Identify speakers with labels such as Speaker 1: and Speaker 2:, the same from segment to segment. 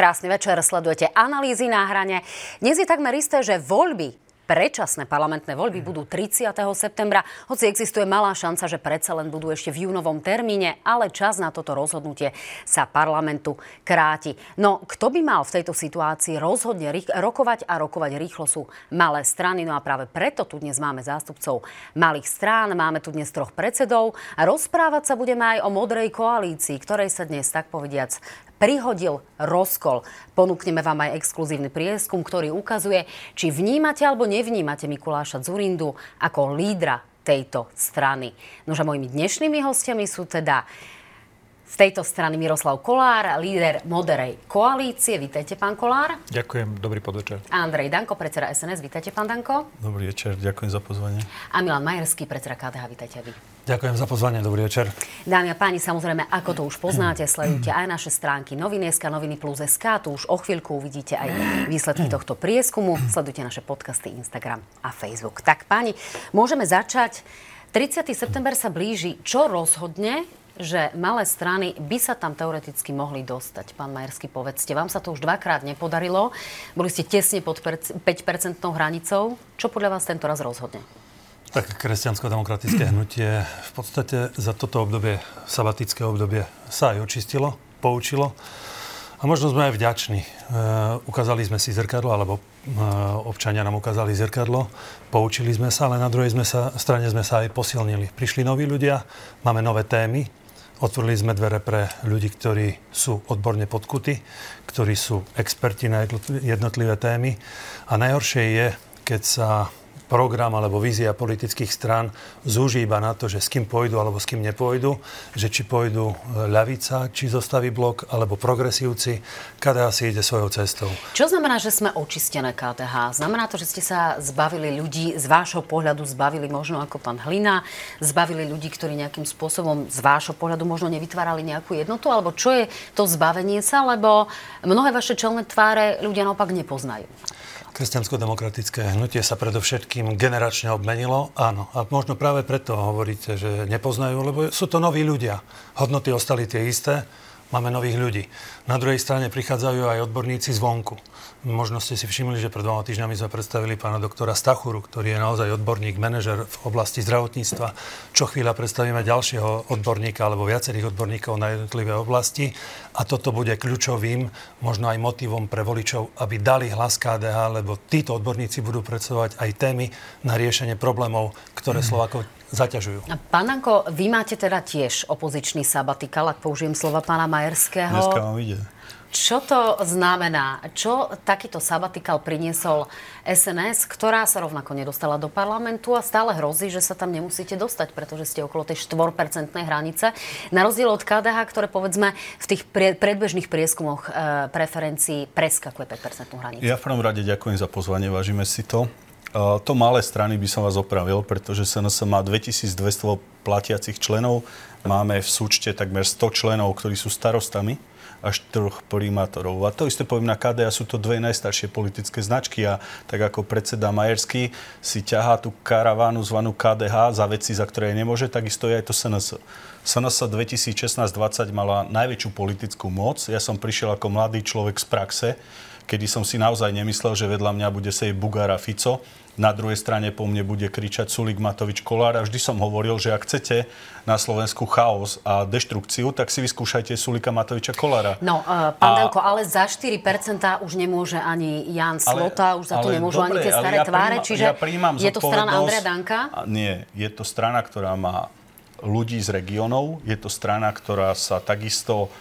Speaker 1: Krásny večer, sledujete analýzy na hrane. Dnes je takmer isté, že voľby predčasné parlamentné voľby budú 30. septembra, hoci existuje malá šanca, že predsa len budú ešte v júnovom termíne, ale čas na toto rozhodnutie sa parlamentu kráti. No, kto by mal v tejto situácii rozhodne rokovať a rokovať rýchlo sú malé strany. No a práve preto tu dnes máme zástupcov malých strán, máme tu dnes troch predsedov a rozprávať sa budeme aj o modrej koalícii, ktorej sa dnes tak povediac prihodil rozkol. Ponúkneme vám aj exkluzívny prieskum, ktorý ukazuje, či vnímate alebo nevnímate Mikuláša Zurindu ako lídra tejto strany. Nože mojimi dnešnými hostiami sú teda z tejto strany Miroslav Kolár, líder moderej koalície. Vítajte, pán Kolár.
Speaker 2: Ďakujem, dobrý podvečer.
Speaker 1: A Andrej Danko, predseda SNS. Vítajte, pán Danko.
Speaker 3: Dobrý večer, ďakujem za pozvanie.
Speaker 1: A Milan Majerský, predseda KDH. Vítajte vy.
Speaker 3: Ďakujem za pozvanie, dobrý večer.
Speaker 1: Dámy a páni, samozrejme, ako to už poznáte, sledujte aj naše stránky Novineska, Noviny Plus SK. Tu už o chvíľku uvidíte aj výsledky tohto prieskumu. Sledujte naše podcasty Instagram a Facebook. Tak páni, môžeme začať. 30. september sa blíži. Čo rozhodne že malé strany by sa tam teoreticky mohli dostať. Pán Majerský, povedzte, vám sa to už dvakrát nepodarilo. Boli ste tesne pod 5-percentnou hranicou. Čo podľa vás tento raz rozhodne?
Speaker 3: Tak kresťansko-demokratické hnutie v podstate za toto obdobie, sabatické obdobie, sa aj očistilo, poučilo. A možno sme aj vďační. E, ukázali sme si zrkadlo, alebo e, občania nám ukázali zrkadlo, poučili sme sa, ale na druhej sme sa, strane sme sa aj posilnili. Prišli noví ľudia, máme nové témy, Otvorili sme dvere pre ľudí, ktorí sú odborne podkutí, ktorí sú experti na jednotlivé témy. A najhoršie je, keď sa program alebo vízia politických strán zúži iba na to, že s kým pôjdu alebo s kým nepôjdu, že či pôjdu e, ľavica, či zostaví blok, alebo progresívci. KDH si ide svojou cestou.
Speaker 1: Čo znamená, že sme očistené KDH? Znamená to, že ste sa zbavili ľudí, z vášho pohľadu zbavili možno ako pán Hlina, zbavili ľudí, ktorí nejakým spôsobom z vášho pohľadu možno nevytvárali nejakú jednotu? Alebo čo je to zbavenie sa? Lebo mnohé vaše čelné tváre ľudia naopak nepoznajú.
Speaker 3: Kresťansko-demokratické hnutie sa predovšetkým generačne obmenilo. Áno. A možno práve preto hovoríte, že nepoznajú, lebo sú to noví ľudia. Hodnoty ostali tie isté, máme nových ľudí. Na druhej strane prichádzajú aj odborníci zvonku. Možno ste si všimli, že pred dvoma týždňami sme predstavili pána doktora Stachuru, ktorý je naozaj odborník, manažer v oblasti zdravotníctva. Čo chvíľa predstavíme ďalšieho odborníka alebo viacerých odborníkov na jednotlivé oblasti. A toto bude kľúčovým, možno aj motivom pre voličov, aby dali hlas KDH, lebo títo odborníci budú predstavovať aj témy na riešenie problémov, ktoré Slovákov zaťažujú.
Speaker 1: Pán vy máte teda tiež opozičný sabatikal, ak použijem slova pána Majerského.
Speaker 3: Dneska vám ide.
Speaker 1: Čo to znamená? Čo takýto sabatikal priniesol SNS, ktorá sa rovnako nedostala do parlamentu a stále hrozí, že sa tam nemusíte dostať, pretože ste okolo tej 4 hranice. Na rozdiel od KDH, ktoré povedzme v tých predbežných prieskumoch e, preferencií preskakuje 5 hranicu.
Speaker 4: Ja v prvom rade ďakujem za pozvanie, vážime si to. E, to malé strany by som vás opravil, pretože SNS má 2200 platiacich členov. Máme v súčte takmer 100 členov, ktorí sú starostami až troch primátorov. A to isté poviem na KDA, sú to dve najstaršie politické značky a tak ako predseda Majerský si ťahá tú karavánu zvanú KDH za veci, za ktoré nemôže, takisto je aj to SNS. SNS 2016-2020 mala najväčšiu politickú moc. Ja som prišiel ako mladý človek z praxe, kedy som si naozaj nemyslel, že vedľa mňa bude sej Bugara Fico na druhej strane po mne bude kričať Sulik Matovič Kolár a vždy som hovoril, že ak chcete na Slovensku chaos a deštrukciu, tak si vyskúšajte Sulika Matoviča Kolára.
Speaker 1: No, uh, pán a... Danko, ale za 4% už nemôže ani Jan Slota, ale, už za to nemôžu dobre, ani tie staré ja tváre, príjma, čiže ja je to strana Andreja Danka?
Speaker 4: Nie, je to strana, ktorá má ľudí z regiónov, je to strana, ktorá sa takisto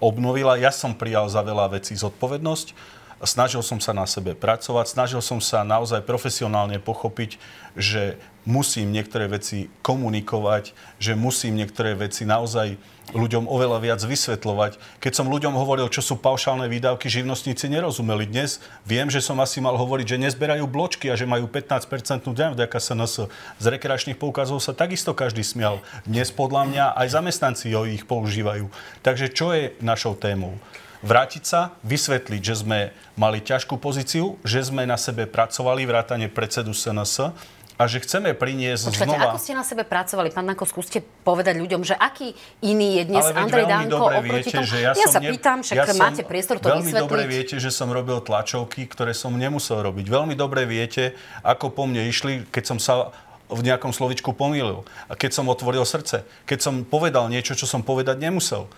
Speaker 4: obnovila. Ja som prijal za veľa vecí zodpovednosť snažil som sa na sebe pracovať, snažil som sa naozaj profesionálne pochopiť, že musím niektoré veci komunikovať, že musím niektoré veci naozaj ľuďom oveľa viac vysvetľovať. Keď som ľuďom hovoril, čo sú paušálne výdavky, živnostníci nerozumeli. Dnes viem, že som asi mal hovoriť, že nezberajú bločky a že majú 15% daň vďaka SNS. Z rekreačných poukazov sa takisto každý smial. Dnes podľa mňa aj zamestnanci ho ich používajú. Takže čo je našou témou? Vrátiť sa, vysvetliť, že sme mali ťažkú pozíciu, že sme na sebe pracovali, vrátane predsedu SNS a že chceme priniesť
Speaker 1: Počkajte,
Speaker 4: znova...
Speaker 1: ako ste na sebe pracovali? Pán Danko, skúste povedať ľuďom, že aký iný je dnes
Speaker 4: Ale
Speaker 1: Andrej Danko
Speaker 4: dobre
Speaker 1: oproti
Speaker 4: viete,
Speaker 1: tomu?
Speaker 4: že ja,
Speaker 1: ja sa
Speaker 4: ne-
Speaker 1: pýtam, však
Speaker 4: ja
Speaker 1: máte priestor to
Speaker 4: Veľmi
Speaker 1: vysvetliť.
Speaker 4: dobre viete, že som robil tlačovky, ktoré som nemusel robiť. Veľmi dobre viete, ako po mne išli, keď som sa v nejakom slovičku pomýlil. A keď som otvoril srdce. Keď som povedal niečo, čo som povedať nemusel.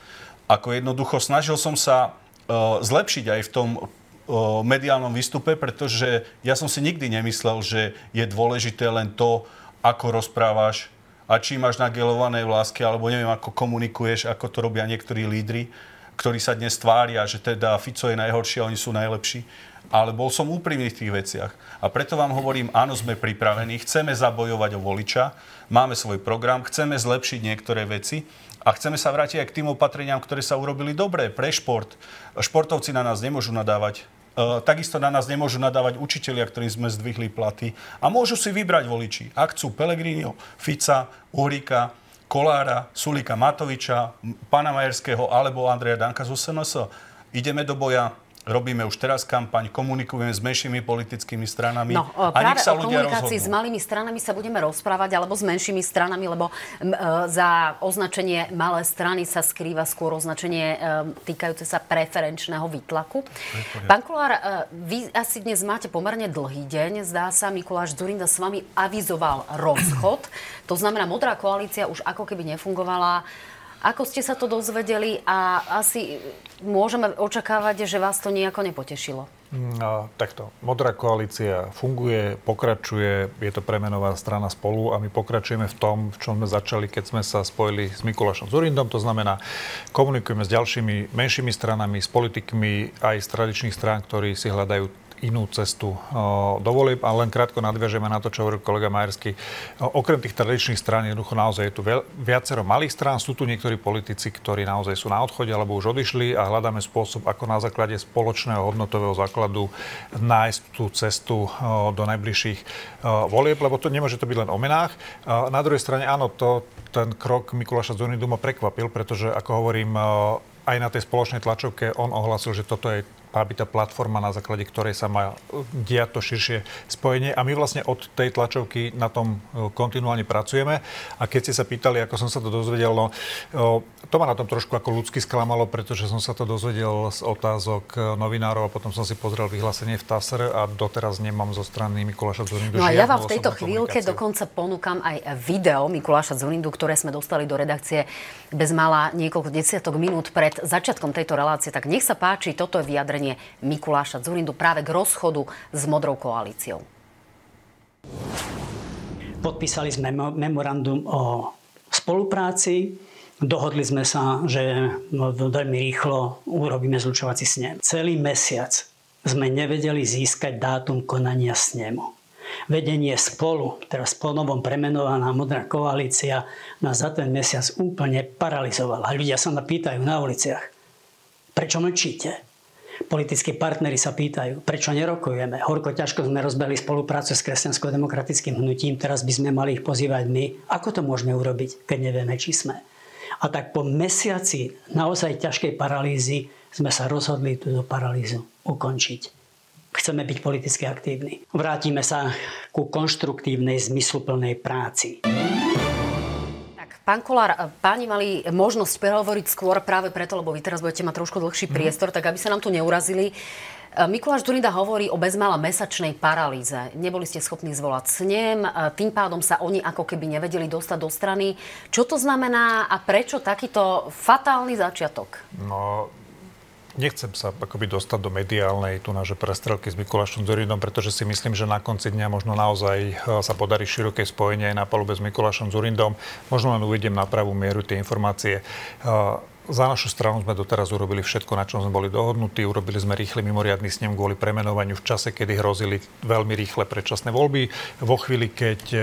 Speaker 4: Ako jednoducho snažil som sa uh, zlepšiť aj v tom uh, mediálnom výstupe, pretože ja som si nikdy nemyslel, že je dôležité len to, ako rozprávaš a či máš nagelované vlásky, alebo neviem, ako komunikuješ, ako to robia niektorí lídry, ktorí sa dnes tvária, že teda Fico je najhorší a oni sú najlepší. Ale bol som úprimný v tých veciach. A preto vám hovorím, áno, sme pripravení, chceme zabojovať o voliča, máme svoj program, chceme zlepšiť niektoré veci a chceme sa vrátiť aj k tým opatreniam, ktoré sa urobili dobre pre šport. Športovci na nás nemôžu nadávať. E, takisto na nás nemôžu nadávať učitelia, ktorým sme zdvihli platy. A môžu si vybrať voliči. Ak chcú Pelegrinio, Fica, Uhrika, Kolára, Sulika Matoviča, pána Majerského alebo Andreja Danka z SNS. Ideme do boja, robíme už teraz kampaň, komunikujeme s menšími politickými stranami
Speaker 1: No,
Speaker 4: a
Speaker 1: práve
Speaker 4: nech sa
Speaker 1: o
Speaker 4: ľudia
Speaker 1: komunikácii s
Speaker 4: rozhodnú.
Speaker 1: malými stranami sa budeme rozprávať, alebo s menšími stranami, lebo e, za označenie malé strany sa skrýva skôr označenie e, týkajúce sa preferenčného výtlaku. Pán Kolár, e, vy asi dnes máte pomerne dlhý deň. Zdá sa, Mikuláš Zurinda s vami avizoval rozchod. To znamená, modrá koalícia už ako keby nefungovala. Ako ste sa to dozvedeli a asi môžeme očakávať, že vás to nejako nepotešilo?
Speaker 2: No, takto. Modrá koalícia funguje, pokračuje, je to premenová strana spolu a my pokračujeme v tom, v čom sme začali, keď sme sa spojili s Mikulášom Zurindom. To znamená, komunikujeme s ďalšími menšími stranami, s politikmi aj z tradičných strán, ktorí si hľadajú inú cestu do. A len krátko nadviažeme na to, čo hovoril kolega Majersky. Okrem tých tradičných strán, jednoducho naozaj je tu viacero malých strán. Sú tu niektorí politici, ktorí naozaj sú na odchode alebo už odišli a hľadáme spôsob, ako na základe spoločného hodnotového základu nájsť tú cestu do najbližších volieb, lebo to nemôže to byť len o menách. Na druhej strane, áno, to, ten krok Mikuláša Zuridu ma prekvapil, pretože, ako hovorím, aj na tej spoločnej tlačovke on ohlasil, že toto je byť tá platforma, na základe ktorej sa má diať to širšie spojenie. A my vlastne od tej tlačovky na tom e, kontinuálne pracujeme. A keď ste sa pýtali, ako som sa to dozvedel, no, o, to ma na tom trošku ako ľudsky sklamalo, pretože som sa to dozvedel z otázok e, novinárov a potom som si pozrel vyhlásenie v TASR a doteraz nemám zo strany Mikuláša Zurindu
Speaker 1: No a ja vám v tejto chvíľke dokonca ponúkam aj video Mikuláša Zurindu, ktoré sme dostali do redakcie bez mala niekoľko desiatok minút pred začiatkom tejto relácie. Tak nech sa páči, toto je vyjadrenie Mikuláša Zurindu práve k rozchodu s Modrou koalíciou.
Speaker 5: Podpísali sme memo- memorandum o spolupráci. Dohodli sme sa, že veľmi rýchlo urobíme zlučovací snem. Celý mesiac sme nevedeli získať dátum konania snemu. Vedenie spolu, teraz po novom premenovaná modrá koalícia, nás za ten mesiac úplne paralizovala. Ľudia sa ma na uliciach, prečo mlčíte? Politickí partneri sa pýtajú, prečo nerokujeme. Horko ťažko sme rozbehli spoluprácu s kresťansko-demokratickým hnutím, teraz by sme mali ich pozývať my. Ako to môžeme urobiť, keď nevieme, či sme? A tak po mesiaci naozaj ťažkej paralýzy sme sa rozhodli túto paralýzu ukončiť. Chceme byť politicky aktívni. Vrátime sa ku konštruktívnej, zmysluplnej práci.
Speaker 1: Pán Kolár, páni mali možnosť prehovoriť skôr práve preto, lebo vy teraz budete mať trošku dlhší priestor, tak aby sa nám tu neurazili. E, Mikuláš Durinda hovorí o bezmála mesačnej paralýze. Neboli ste schopní zvolať snem, e, tým pádom sa oni ako keby nevedeli dostať do strany. Čo to znamená a prečo takýto fatálny začiatok?
Speaker 2: No, nechcem sa akoby dostať do mediálnej tu naše prestrelky s Mikulášom Zurinom, pretože si myslím, že na konci dňa možno naozaj e, sa podarí široké spojenie aj na palube s Mikulášom Zurindom. Možno len uvediem na pravú mieru tie informácie. Za našu stranu sme doteraz urobili všetko, na čom sme boli dohodnutí. Urobili sme rýchly mimoriadný snem kvôli premenovaniu v čase, kedy hrozili veľmi rýchle predčasné voľby. Vo chvíli, keď e,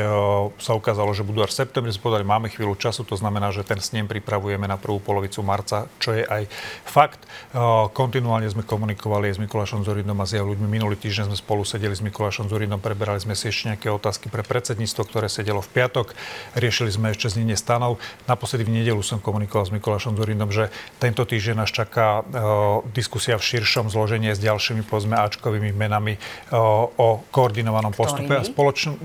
Speaker 2: sa ukázalo, že budú až v septembri, sme povedali, máme chvíľu času, to znamená, že ten snem pripravujeme na prvú polovicu marca, čo je aj fakt. E, Kontinuálne sme komunikovali aj s Mikulášom Zurinom a s jeho ľuďmi. Minulý týždeň sme spolu sedeli s Mikulášom Zurinom, preberali sme si ešte nejaké otázky pre predsedníctvo, ktoré sedelo v piatok. Riešili sme ešte znenie stanov. Naposledy v nedelu som komunikoval s Mikulášom Zurinom, že tento týždeň nás čaká e, diskusia v širšom zložení s ďalšími povedzme Ačkovými menami e, o koordinovanom postupe a
Speaker 1: Ktorými?
Speaker 2: spoločnom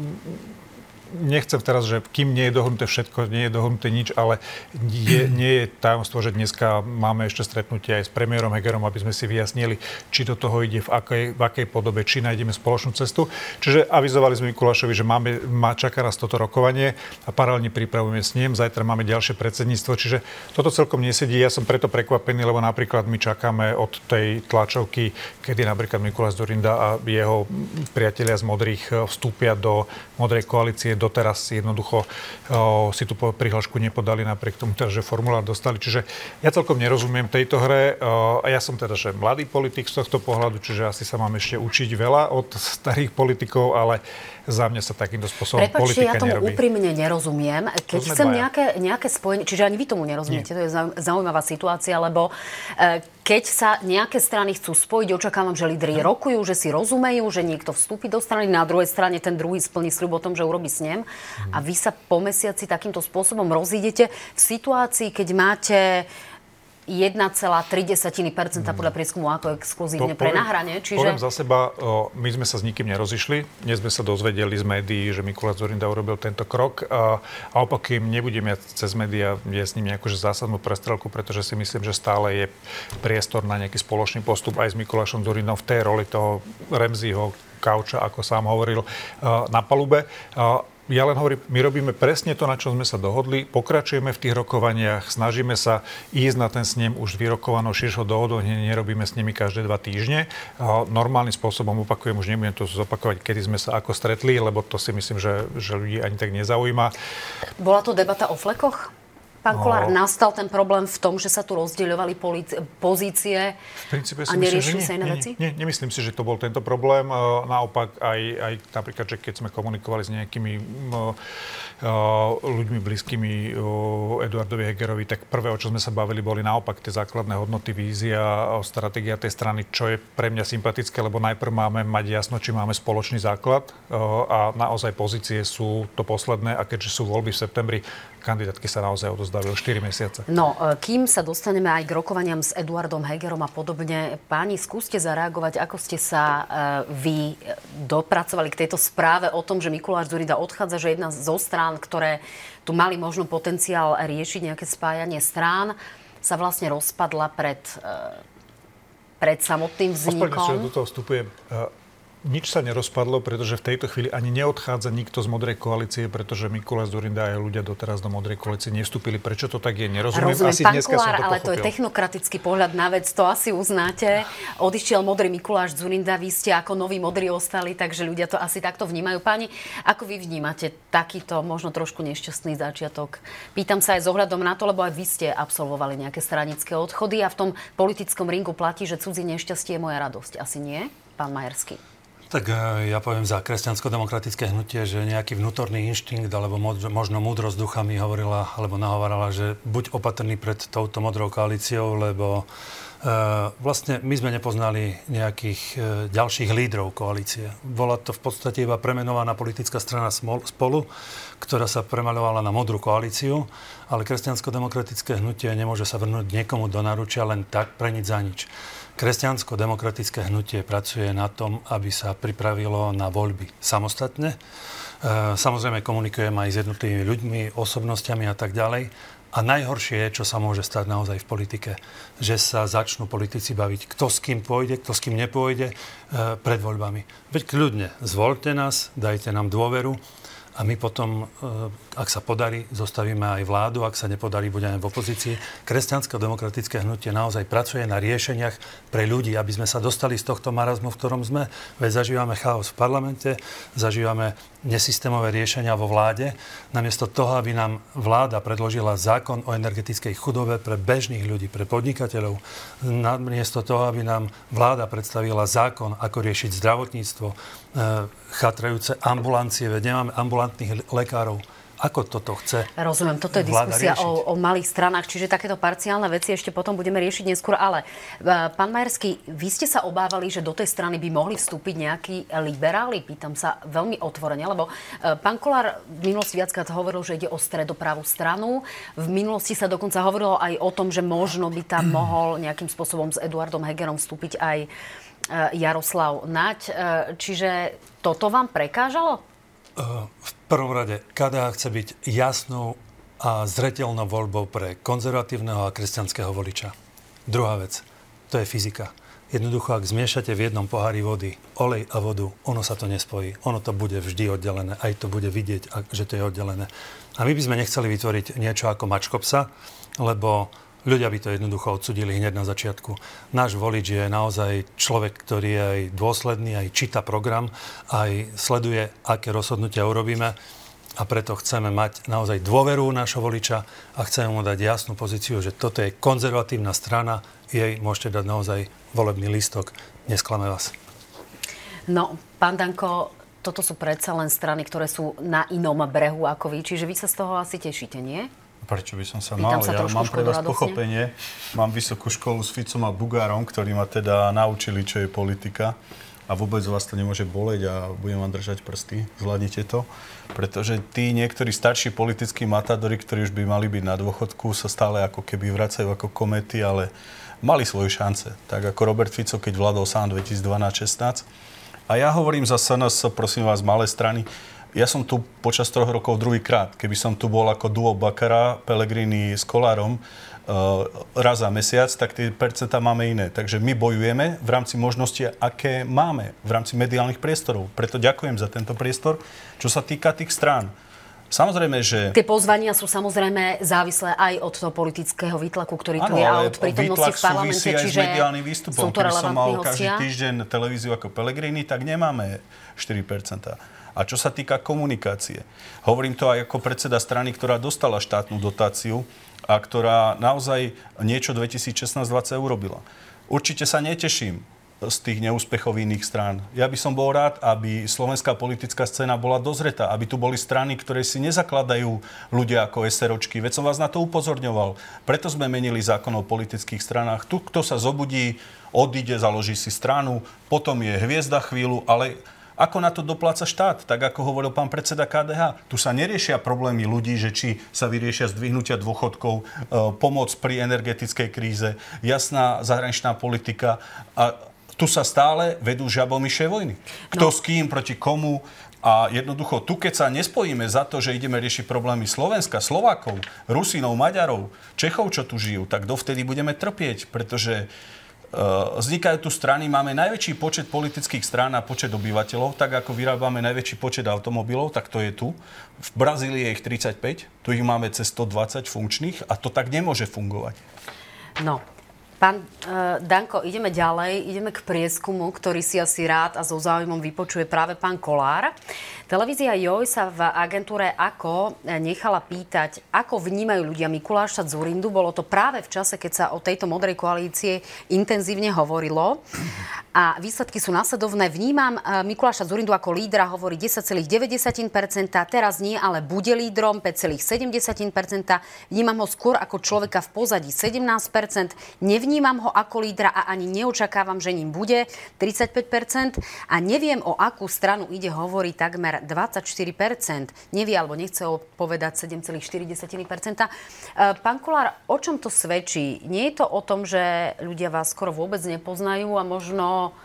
Speaker 2: nechcem teraz, že kým nie je dohodnuté všetko, nie je dohodnuté nič, ale je, nie je tajomstvo, že dneska máme ešte stretnutie aj s premiérom Hegerom, aby sme si vyjasnili, či do toho ide v akej, v akej podobe, či nájdeme spoločnú cestu. Čiže avizovali sme Mikulášovi, že máme, má, čaká nás toto rokovanie a paralelne pripravujeme s ním. Zajtra máme ďalšie predsedníctvo, čiže toto celkom nesedí. Ja som preto prekvapený, lebo napríklad my čakáme od tej tlačovky, kedy napríklad Mikuláš Zorinda a jeho priatelia z Modrých vstúpia do Modrej koalície. Doteraz jednoducho si tú prihlášku nepodali napriek tomu, teda, že formulár dostali. Čiže ja celkom nerozumiem tejto hre. A ja som teda, že mladý politik z tohto pohľadu, čiže asi sa mám ešte učiť veľa od starých politikov, ale za mňa sa takýmto spôsobom Prepačte, politika
Speaker 1: ja tomu
Speaker 2: nerobí.
Speaker 1: úprimne nerozumiem. Keď chcem nejaké, nejaké spojenie, čiže ani vy tomu nerozumiete, Nie. to je zaujímavá situácia, lebo e, keď sa nejaké strany chcú spojiť, očakávam, že lídri hm. rokujú, že si rozumejú, že niekto vstúpi do strany, na druhej strane ten druhý splní sľub o tom, že urobí s ním. A vy sa po mesiaci takýmto spôsobom rozídete v situácii, keď máte 1,3% podľa prieskumu ako exkluzívne to pre nahranie.
Speaker 2: Čiže... Poviem za seba, o, my sme sa s nikým nerozišli. Dnes sme sa dozvedeli z médií, že Mikuláš Zorinda urobil tento krok. A, a opak, kým nebudem ja cez médiá ja s ním nejakú zásadnú prestrelku, pretože si myslím, že stále je priestor na nejaký spoločný postup aj s Mikulášom Zorindom v tej roli toho Remziho kauča, ako sám hovoril, na palube ja len hovorím, my robíme presne to, na čo sme sa dohodli, pokračujeme v tých rokovaniach, snažíme sa ísť na ten snem už vyrokovanou širšou dohodou, nerobíme s nimi každé dva týždne. Normálnym spôsobom opakujem, už nebudem to zopakovať, kedy sme sa ako stretli, lebo to si myslím, že, že ľudí ani tak nezaujíma.
Speaker 1: Bola to debata o flekoch? Pán Kolár, no, nastal ten problém v tom, že sa tu rozdeľovali pozície v princípe si a neriešili sa iné veci?
Speaker 2: Nie, nemyslím si, že to bol tento problém. Naopak aj, aj napríklad, že keď sme komunikovali s nejakými ľuďmi blízkymi Eduardovi Hegerovi, tak prvé, o čo sme sa bavili, boli naopak tie základné hodnoty, vízia, stratégia tej strany, čo je pre mňa sympatické, lebo najprv máme mať jasno, či máme spoločný základ a naozaj pozície sú to posledné a keďže sú voľby v septembri, kandidátky sa naozaj odozdávajú 4 mesiace.
Speaker 1: No, e, kým sa dostaneme aj k rokovaniam s Eduardom Hegerom a podobne, páni, skúste zareagovať, ako ste sa uh, vy dopracovali k tejto správe o tom, že Mikuláš Zurida odchádza, že jedna zo strán, ktoré tu mali možno potenciál riešiť nejaké spájanie strán, sa vlastne rozpadla pred, uh, pred samotným vznikom. Ospravedlňujem,
Speaker 2: že do toho vstupujem. Nič sa nerozpadlo, pretože v tejto chvíli ani neodchádza nikto z Modrej koalície, pretože Mikuláš Zurinda a ľudia doteraz do Modrej koalície nevstúpili. Prečo to tak je? Nerozumiem.
Speaker 1: Rozumiem, asi pán dneska Kulár, som to ale to je technokratický pohľad na vec, to asi uznáte. Odišiel Modrý Mikuláš Zurinda, vy ste ako noví Modrí ostali, takže ľudia to asi takto vnímajú. Páni, ako vy vnímate takýto možno trošku nešťastný začiatok? Pýtam sa aj s ohľadom na to, lebo aj vy ste absolvovali nejaké stranické odchody a v tom politickom ringu platí, že cudzí nešťastie je moja radosť. Asi nie? Pán Majerský.
Speaker 3: Tak e, ja poviem za kresťansko-demokratické hnutie, že nejaký vnútorný inštinkt alebo možno múdrosť ducha mi hovorila alebo nahovarala, že buď opatrný pred touto modrou koalíciou, lebo e, vlastne my sme nepoznali nejakých e, ďalších lídrov koalície. Bola to v podstate iba premenovaná politická strana spolu, ktorá sa premalovala na modrú koalíciu, ale kresťansko-demokratické hnutie nemôže sa vrnúť niekomu do naručia len tak pre nič za nič. Kresťansko-demokratické hnutie pracuje na tom, aby sa pripravilo na voľby samostatne. E, samozrejme komunikujem aj s jednotlivými ľuďmi, osobnostiami a tak ďalej. A najhoršie je, čo sa môže stať naozaj v politike, že sa začnú politici baviť, kto s kým pôjde, kto s kým nepôjde e, pred voľbami. Veď kľudne, zvolte nás, dajte nám dôveru a my potom, eh, ak sa podarí, zostavíme aj vládu, ak sa nepodarí, budeme v opozícii. Kresťansko-demokratické hnutie naozaj pracuje na riešeniach pre ľudí, aby sme sa dostali z tohto marazmu, v ktorom sme. Veď zažívame chaos v parlamente, zažívame nesystémové riešenia vo vláde. Namiesto toho, aby nám vláda predložila zákon o energetickej chudobe pre bežných ľudí, pre podnikateľov, namiesto toho, aby nám vláda predstavila zákon, ako riešiť zdravotníctvo, e, chatrajúce ambulancie, veď nemáme ambulantných lekárov ako toto chce
Speaker 1: Rozumiem, toto je diskusia o, o malých stranách, čiže takéto parciálne veci ešte potom budeme riešiť neskôr. Ale e, pán Majerský, vy ste sa obávali, že do tej strany by mohli vstúpiť nejakí liberáli? Pýtam sa veľmi otvorene, lebo e, pán Kolár v minulosti viackrát hovoril, že ide o stredopravú stranu. V minulosti sa dokonca hovorilo aj o tom, že možno by tam mohol nejakým spôsobom s Eduardom Hegerom vstúpiť aj Jaroslav Naď. Čiže toto vám prekážalo?
Speaker 3: v prvom rade KDH chce byť jasnou a zretelnou voľbou pre konzervatívneho a kresťanského voliča. Druhá vec, to je fyzika. Jednoducho, ak zmiešate v jednom pohári vody olej a vodu, ono sa to nespojí. Ono to bude vždy oddelené. Aj to bude vidieť, že to je oddelené. A my by sme nechceli vytvoriť niečo ako mačkopsa, lebo ľudia by to jednoducho odsudili hneď na začiatku. Náš volič je naozaj človek, ktorý je aj dôsledný, aj číta program, aj sleduje, aké rozhodnutia urobíme a preto chceme mať naozaj dôveru nášho voliča a chceme mu dať jasnú pozíciu, že toto je konzervatívna strana, jej môžete dať naozaj volebný lístok. Nesklame vás.
Speaker 1: No, pán Danko, toto sú predsa len strany, ktoré sú na inom brehu ako vy, čiže vy sa z toho asi tešíte, nie?
Speaker 4: Prečo by som sa
Speaker 1: Pýtam
Speaker 4: mal?
Speaker 1: sa
Speaker 4: ja mám pre vás
Speaker 1: radosne.
Speaker 4: pochopenie. Mám vysokú školu s Ficom a Bugárom, ktorí ma teda naučili, čo je politika. A vôbec vás to nemôže boleť a budem vám držať prsty. Zvládnite to. Pretože tí niektorí starší politickí matadori, ktorí už by mali byť na dôchodku, sa stále ako keby vracajú ako komety, ale mali svoje šance. Tak ako Robert Fico, keď vládol sám 2012-16. A ja hovorím za SNS, prosím vás, malé strany. Ja som tu počas troch rokov druhýkrát. Keby som tu bol ako duo Bakara, Pellegrini s Kolárom, uh, raz za mesiac, tak tie percentá máme iné. Takže my bojujeme v rámci možnosti, aké máme v rámci mediálnych priestorov. Preto ďakujem za tento priestor. Čo sa týka tých strán, Samozrejme, že...
Speaker 1: Tie pozvania sú samozrejme závislé aj od toho politického výtlaku, ktorý tu
Speaker 4: Áno,
Speaker 1: je a od prítomnosti v parlamente,
Speaker 4: súvisí aj
Speaker 1: čiže
Speaker 4: s mediálnym výstupom.
Speaker 1: sú to
Speaker 4: Keby som mal
Speaker 1: relevantní
Speaker 4: každý
Speaker 1: hostia.
Speaker 4: týždeň televíziu ako Pellegrini, tak nemáme 4%. A čo sa týka komunikácie, hovorím to aj ako predseda strany, ktorá dostala štátnu dotáciu a ktorá naozaj niečo 2016-2020 urobila. Určite sa neteším z tých neúspechov iných strán. Ja by som bol rád, aby slovenská politická scéna bola dozretá, aby tu boli strany, ktoré si nezakladajú ľudia ako SROčky. Veď som vás na to upozorňoval. Preto sme menili zákon o politických stranách. Tu, kto sa zobudí, odíde, založí si stranu, potom je hviezda chvíľu, ale ako na to dopláca štát, tak ako hovoril pán predseda KDH. Tu sa neriešia problémy ľudí, že či sa vyriešia zdvihnutia dôchodkov, e, pomoc pri energetickej kríze, jasná zahraničná politika a tu sa stále vedú žabomyšie vojny. Kto no. s kým, proti komu. A jednoducho, tu keď sa nespojíme za to, že ideme riešiť problémy Slovenska, Slovákov, Rusinov, Maďarov, Čechov, čo tu žijú, tak dovtedy budeme trpieť, pretože vznikajú tu strany, máme najväčší počet politických strán a počet obyvateľov, tak ako vyrábame najväčší počet automobilov, tak to je tu. V Brazílii je ich 35, tu ich máme cez 120 funkčných a to tak nemôže fungovať.
Speaker 1: No, Pán uh, Danko, ideme ďalej. Ideme k prieskumu, ktorý si asi rád a so záujmom vypočuje práve pán Kolár. Televízia Joj sa v agentúre AKO nechala pýtať, ako vnímajú ľudia Mikuláša Zurindu. Bolo to práve v čase, keď sa o tejto modrej koalície intenzívne hovorilo. A výsledky sú následovné. Vnímam eh, Mikuláša Zurindu ako lídra, hovorí 10,9%, teraz nie, ale bude lídrom 5,7%. Vnímam ho skôr ako človeka v pozadí 17%. Nevnímam ho ako lídra a ani neočakávam, že ním bude 35%. A neviem, o akú stranu ide, hovorí takmer 24%. Nevie alebo nechce povedať 7,4%. Eh, Pán Kolár, o čom to svedčí? Nie je to o tom, že ľudia vás skoro vôbec nepoznajú a možno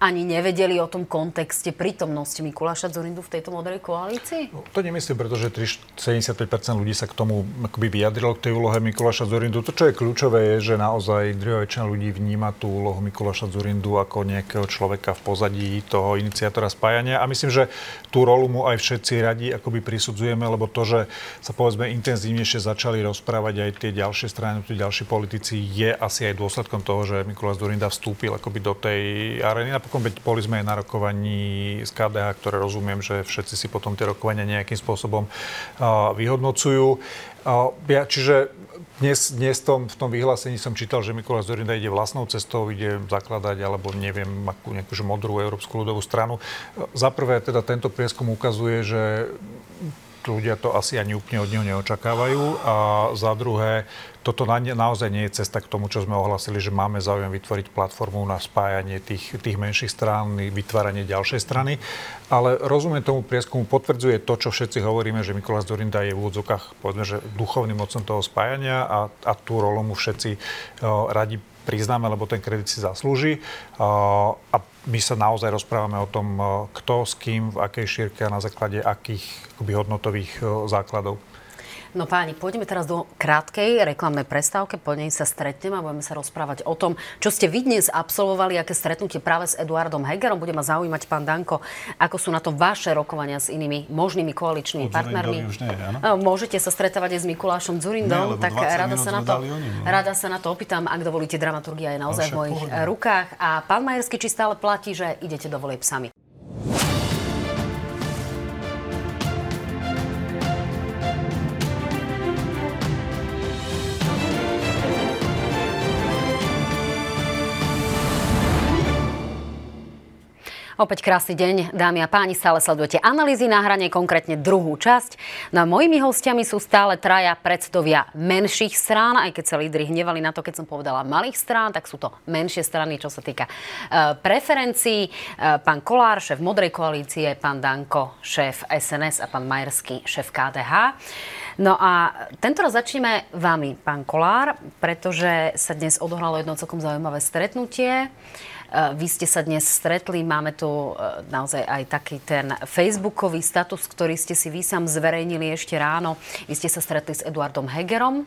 Speaker 1: ani nevedeli o tom kontexte prítomnosti Mikuláša Zorindu v tejto modrej koalícii?
Speaker 2: No, to nemyslím, pretože 3, 75% ľudí sa k tomu akoby vyjadrilo k tej úlohe Mikuláša Zorindu. To, čo je kľúčové, je, že naozaj druhá väčšina ľudí vníma tú úlohu Mikuláša Zorindu ako nejakého človeka v pozadí toho iniciátora spájania. A myslím, že tú rolu mu aj všetci radi akoby prisudzujeme, lebo to, že sa povedzme intenzívnejšie začali rozprávať aj tie ďalšie strany, tí ďalší politici, je asi aj dôsledkom toho, že Mikuláš Zorinda vstúpil akoby do tej arény napokon, veď boli sme aj na rokovaní z KDH, ktoré rozumiem, že všetci si potom tie rokovania nejakým spôsobom vyhodnocujú. Ja, čiže dnes, dnes tom, v tom vyhlásení som čítal, že Mikuláš Zorinda ide vlastnou cestou, ide zakladať, alebo neviem, akú nejakú modrú Európsku ľudovú stranu. Za prvé, teda tento prieskum ukazuje, že ľudia to asi ani úplne od neho neočakávajú. A za druhé, toto na, naozaj nie je cesta k tomu, čo sme ohlasili, že máme záujem vytvoriť platformu na spájanie tých, tých menších strán, vytváranie ďalšej strany. Ale rozumiem tomu prieskumu, potvrdzuje to, čo všetci hovoríme, že Mikolás Dorinda je v úvodzokách, povedzme, že duchovným mocom toho spájania a, a tú rolu mu všetci o, radi priznáme, lebo ten kredit si zaslúži. A my sa naozaj rozprávame o tom, kto s kým, v akej šírke a na základe akých hodnotových základov.
Speaker 1: No páni, pôjdeme teraz do krátkej reklamnej prestávky, po nej sa stretneme a budeme sa rozprávať o tom, čo ste vy dnes absolvovali, aké stretnutie práve s Eduardom Hegerom. Bude ma zaujímať, pán Danko, ako sú na to vaše rokovania s inými možnými koaličnými Od partnermi.
Speaker 4: Už nie,
Speaker 1: no, Môžete sa stretávať aj s Mikulášom Zurindom, tak rada sa, na to, oni, no. rada sa na to opýtam, ak dovolíte, dramaturgia je naozaj v mojich pohodne. rukách. A pán Majerský, či stále platí, že idete do volieb sami? Opäť krásny deň, dámy a páni, stále sledujete analýzy na hrane, konkrétne druhú časť. No a mojimi hostiami sú stále traja predstavia menších strán, aj keď sa lídry hnevali na to, keď som povedala malých strán, tak sú to menšie strany, čo sa týka uh, preferencií. Uh, pán Kolár, šéf Modrej koalície, pán Danko, šéf SNS a pán Majerský, šéf KDH. No a tento raz začneme vami, pán Kolár, pretože sa dnes odohralo jedno celkom zaujímavé stretnutie. Eh, vy ste sa dnes stretli, máme tu eh, naozaj aj taký ten facebookový status, ktorý ste si vy sám zverejnili ešte ráno. Vy ste sa stretli s Eduardom Hegerom.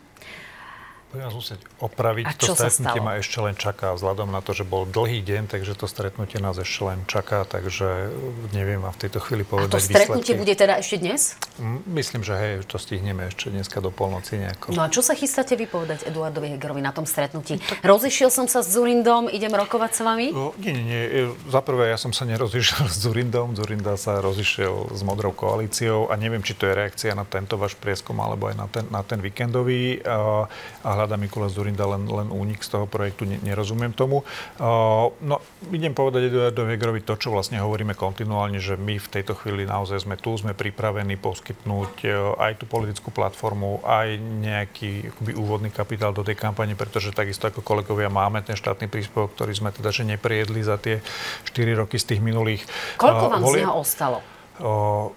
Speaker 2: Budem vás musieť opraviť. A to stretnutie ma ešte len čaká, vzhľadom na to, že bol dlhý deň, takže to stretnutie nás ešte len čaká, takže neviem vám v tejto chvíli povedať
Speaker 1: A to stretnutie výsledky. bude teda ešte dnes?
Speaker 2: Myslím, že hej, to stihneme ešte dneska do polnoci nejako.
Speaker 1: No a čo sa chystáte vypovedať Eduardovi Hegerovi na tom stretnutí? Tak... Rozišiel som sa s Zurindom, idem rokovať s vami?
Speaker 2: No, nie, nie, nie. Za prvé, ja som sa nerozišiel s Zurindom, Zurinda sa rozišiel s Modrou koalíciou a neviem, či to je reakcia na tento váš prieskum alebo aj na ten, na ten víkendový. A hľada Mikula Zurinda len, len únik z toho projektu, ne, nerozumiem tomu. Uh, no, idem povedať Eduardo Hegerovi to, čo vlastne hovoríme kontinuálne, že my v tejto chvíli naozaj sme tu, sme pripravení poskytnúť uh, aj tú politickú platformu, aj nejaký akoby, úvodný kapitál do tej kampane, pretože takisto ako kolegovia máme ten štátny príspevok, ktorý sme teda že nepriedli za tie 4 roky z tých minulých.
Speaker 1: Koľko uh, vám z neho ostalo?
Speaker 2: Uh,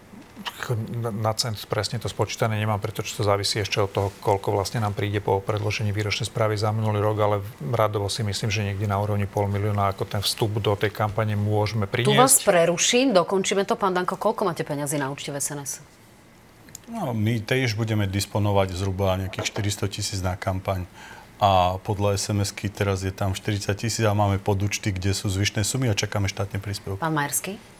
Speaker 2: na cent presne to spočítané nemám, pretože to závisí ešte od toho, koľko vlastne nám príde po predložení výročnej správy za minulý rok, ale radovo si myslím, že niekde na úrovni pol milióna ako ten vstup do tej kampane môžeme priniesť. Tu
Speaker 1: vás preruším, dokončíme to. Pán Danko, koľko máte peniazy na účte v SNS?
Speaker 4: No, my tiež budeme disponovať zhruba nejakých 400 tisíc na kampaň a podľa SMS-ky teraz je tam 40 tisíc a máme podúčty, kde sú zvyšné sumy a čakáme štátne príspevky.
Speaker 1: Pán Majerský?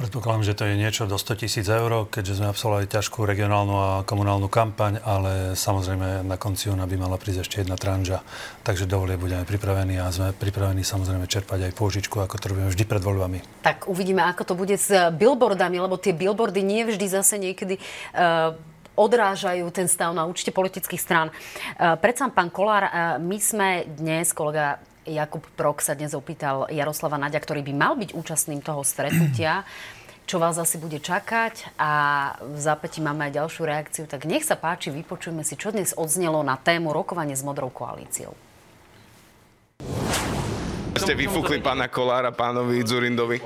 Speaker 3: Predpokladám, že to je niečo do 100 tisíc eur, keďže sme absolvovali ťažkú regionálnu a komunálnu kampaň, ale samozrejme na konci júna by mala prísť ešte jedna tranža. Takže dovolie budeme pripravení a sme pripravení samozrejme čerpať aj pôžičku, ako to robíme vždy pred voľbami.
Speaker 1: Tak uvidíme, ako to bude s billboardami, lebo tie billboardy nie vždy zase niekedy uh, odrážajú ten stav na účte politických strán. Uh, predsa, pán Kolár, uh, my sme dnes, kolega Jakub Prok sa dnes opýtal Jaroslava Nadia, ktorý by mal byť účastným toho stretnutia, čo vás asi bude čakať a v zápäti máme aj ďalšiu reakciu. Tak nech sa páči, vypočujme si, čo dnes odznelo na tému rokovanie s Modrou koalíciou.
Speaker 6: Ste vyfúkli pána Kolára, pánovi Zurindovi?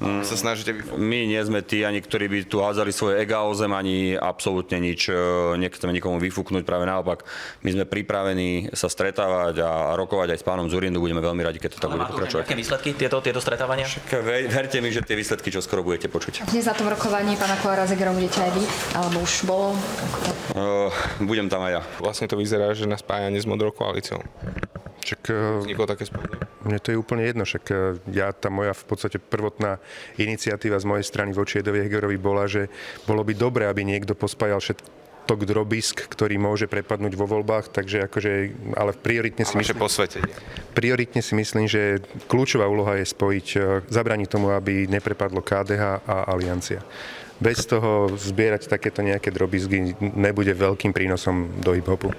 Speaker 6: Mm. sa snažíte vyfúknuť?
Speaker 7: My nie sme tí, ani ktorí by tu hádzali svoje ega o zem, ani absolútne nič. E, nechceme nikomu vyfúknuť, práve naopak. My sme pripravení sa stretávať a rokovať aj s pánom Zurindu. Budeme veľmi radi, keď to tak bude pokračovať.
Speaker 8: Aké výsledky tieto, tieto stretávania?
Speaker 7: Však verte mi, že tie výsledky čo skoro budete počuť.
Speaker 9: Dnes na tom rokovaní pána Kolára Zegerom budete aj vy? Alebo už bolo?
Speaker 7: Uh, budem tam aj ja.
Speaker 6: Vlastne to vyzerá, že na spájanie s modrou koalíciou. Však, e, Vzniklo také spojenie?
Speaker 10: Mne to je úplne jedno, však e, ja, tá moja v podstate prvotná iniciatíva z mojej strany voči Edovi Hegerovi bola, že bolo by dobré, aby niekto pospájal všetko tok drobisk, ktorý môže prepadnúť vo voľbách, takže akože, ale prioritne si myslím...
Speaker 6: posvetenie.
Speaker 10: Prioritne si myslím, že kľúčová úloha je spojiť, e, zabraniť tomu, aby neprepadlo KDH a Aliancia. Bez toho zbierať takéto nejaké drobizgy nebude veľkým prínosom do hip-hopu.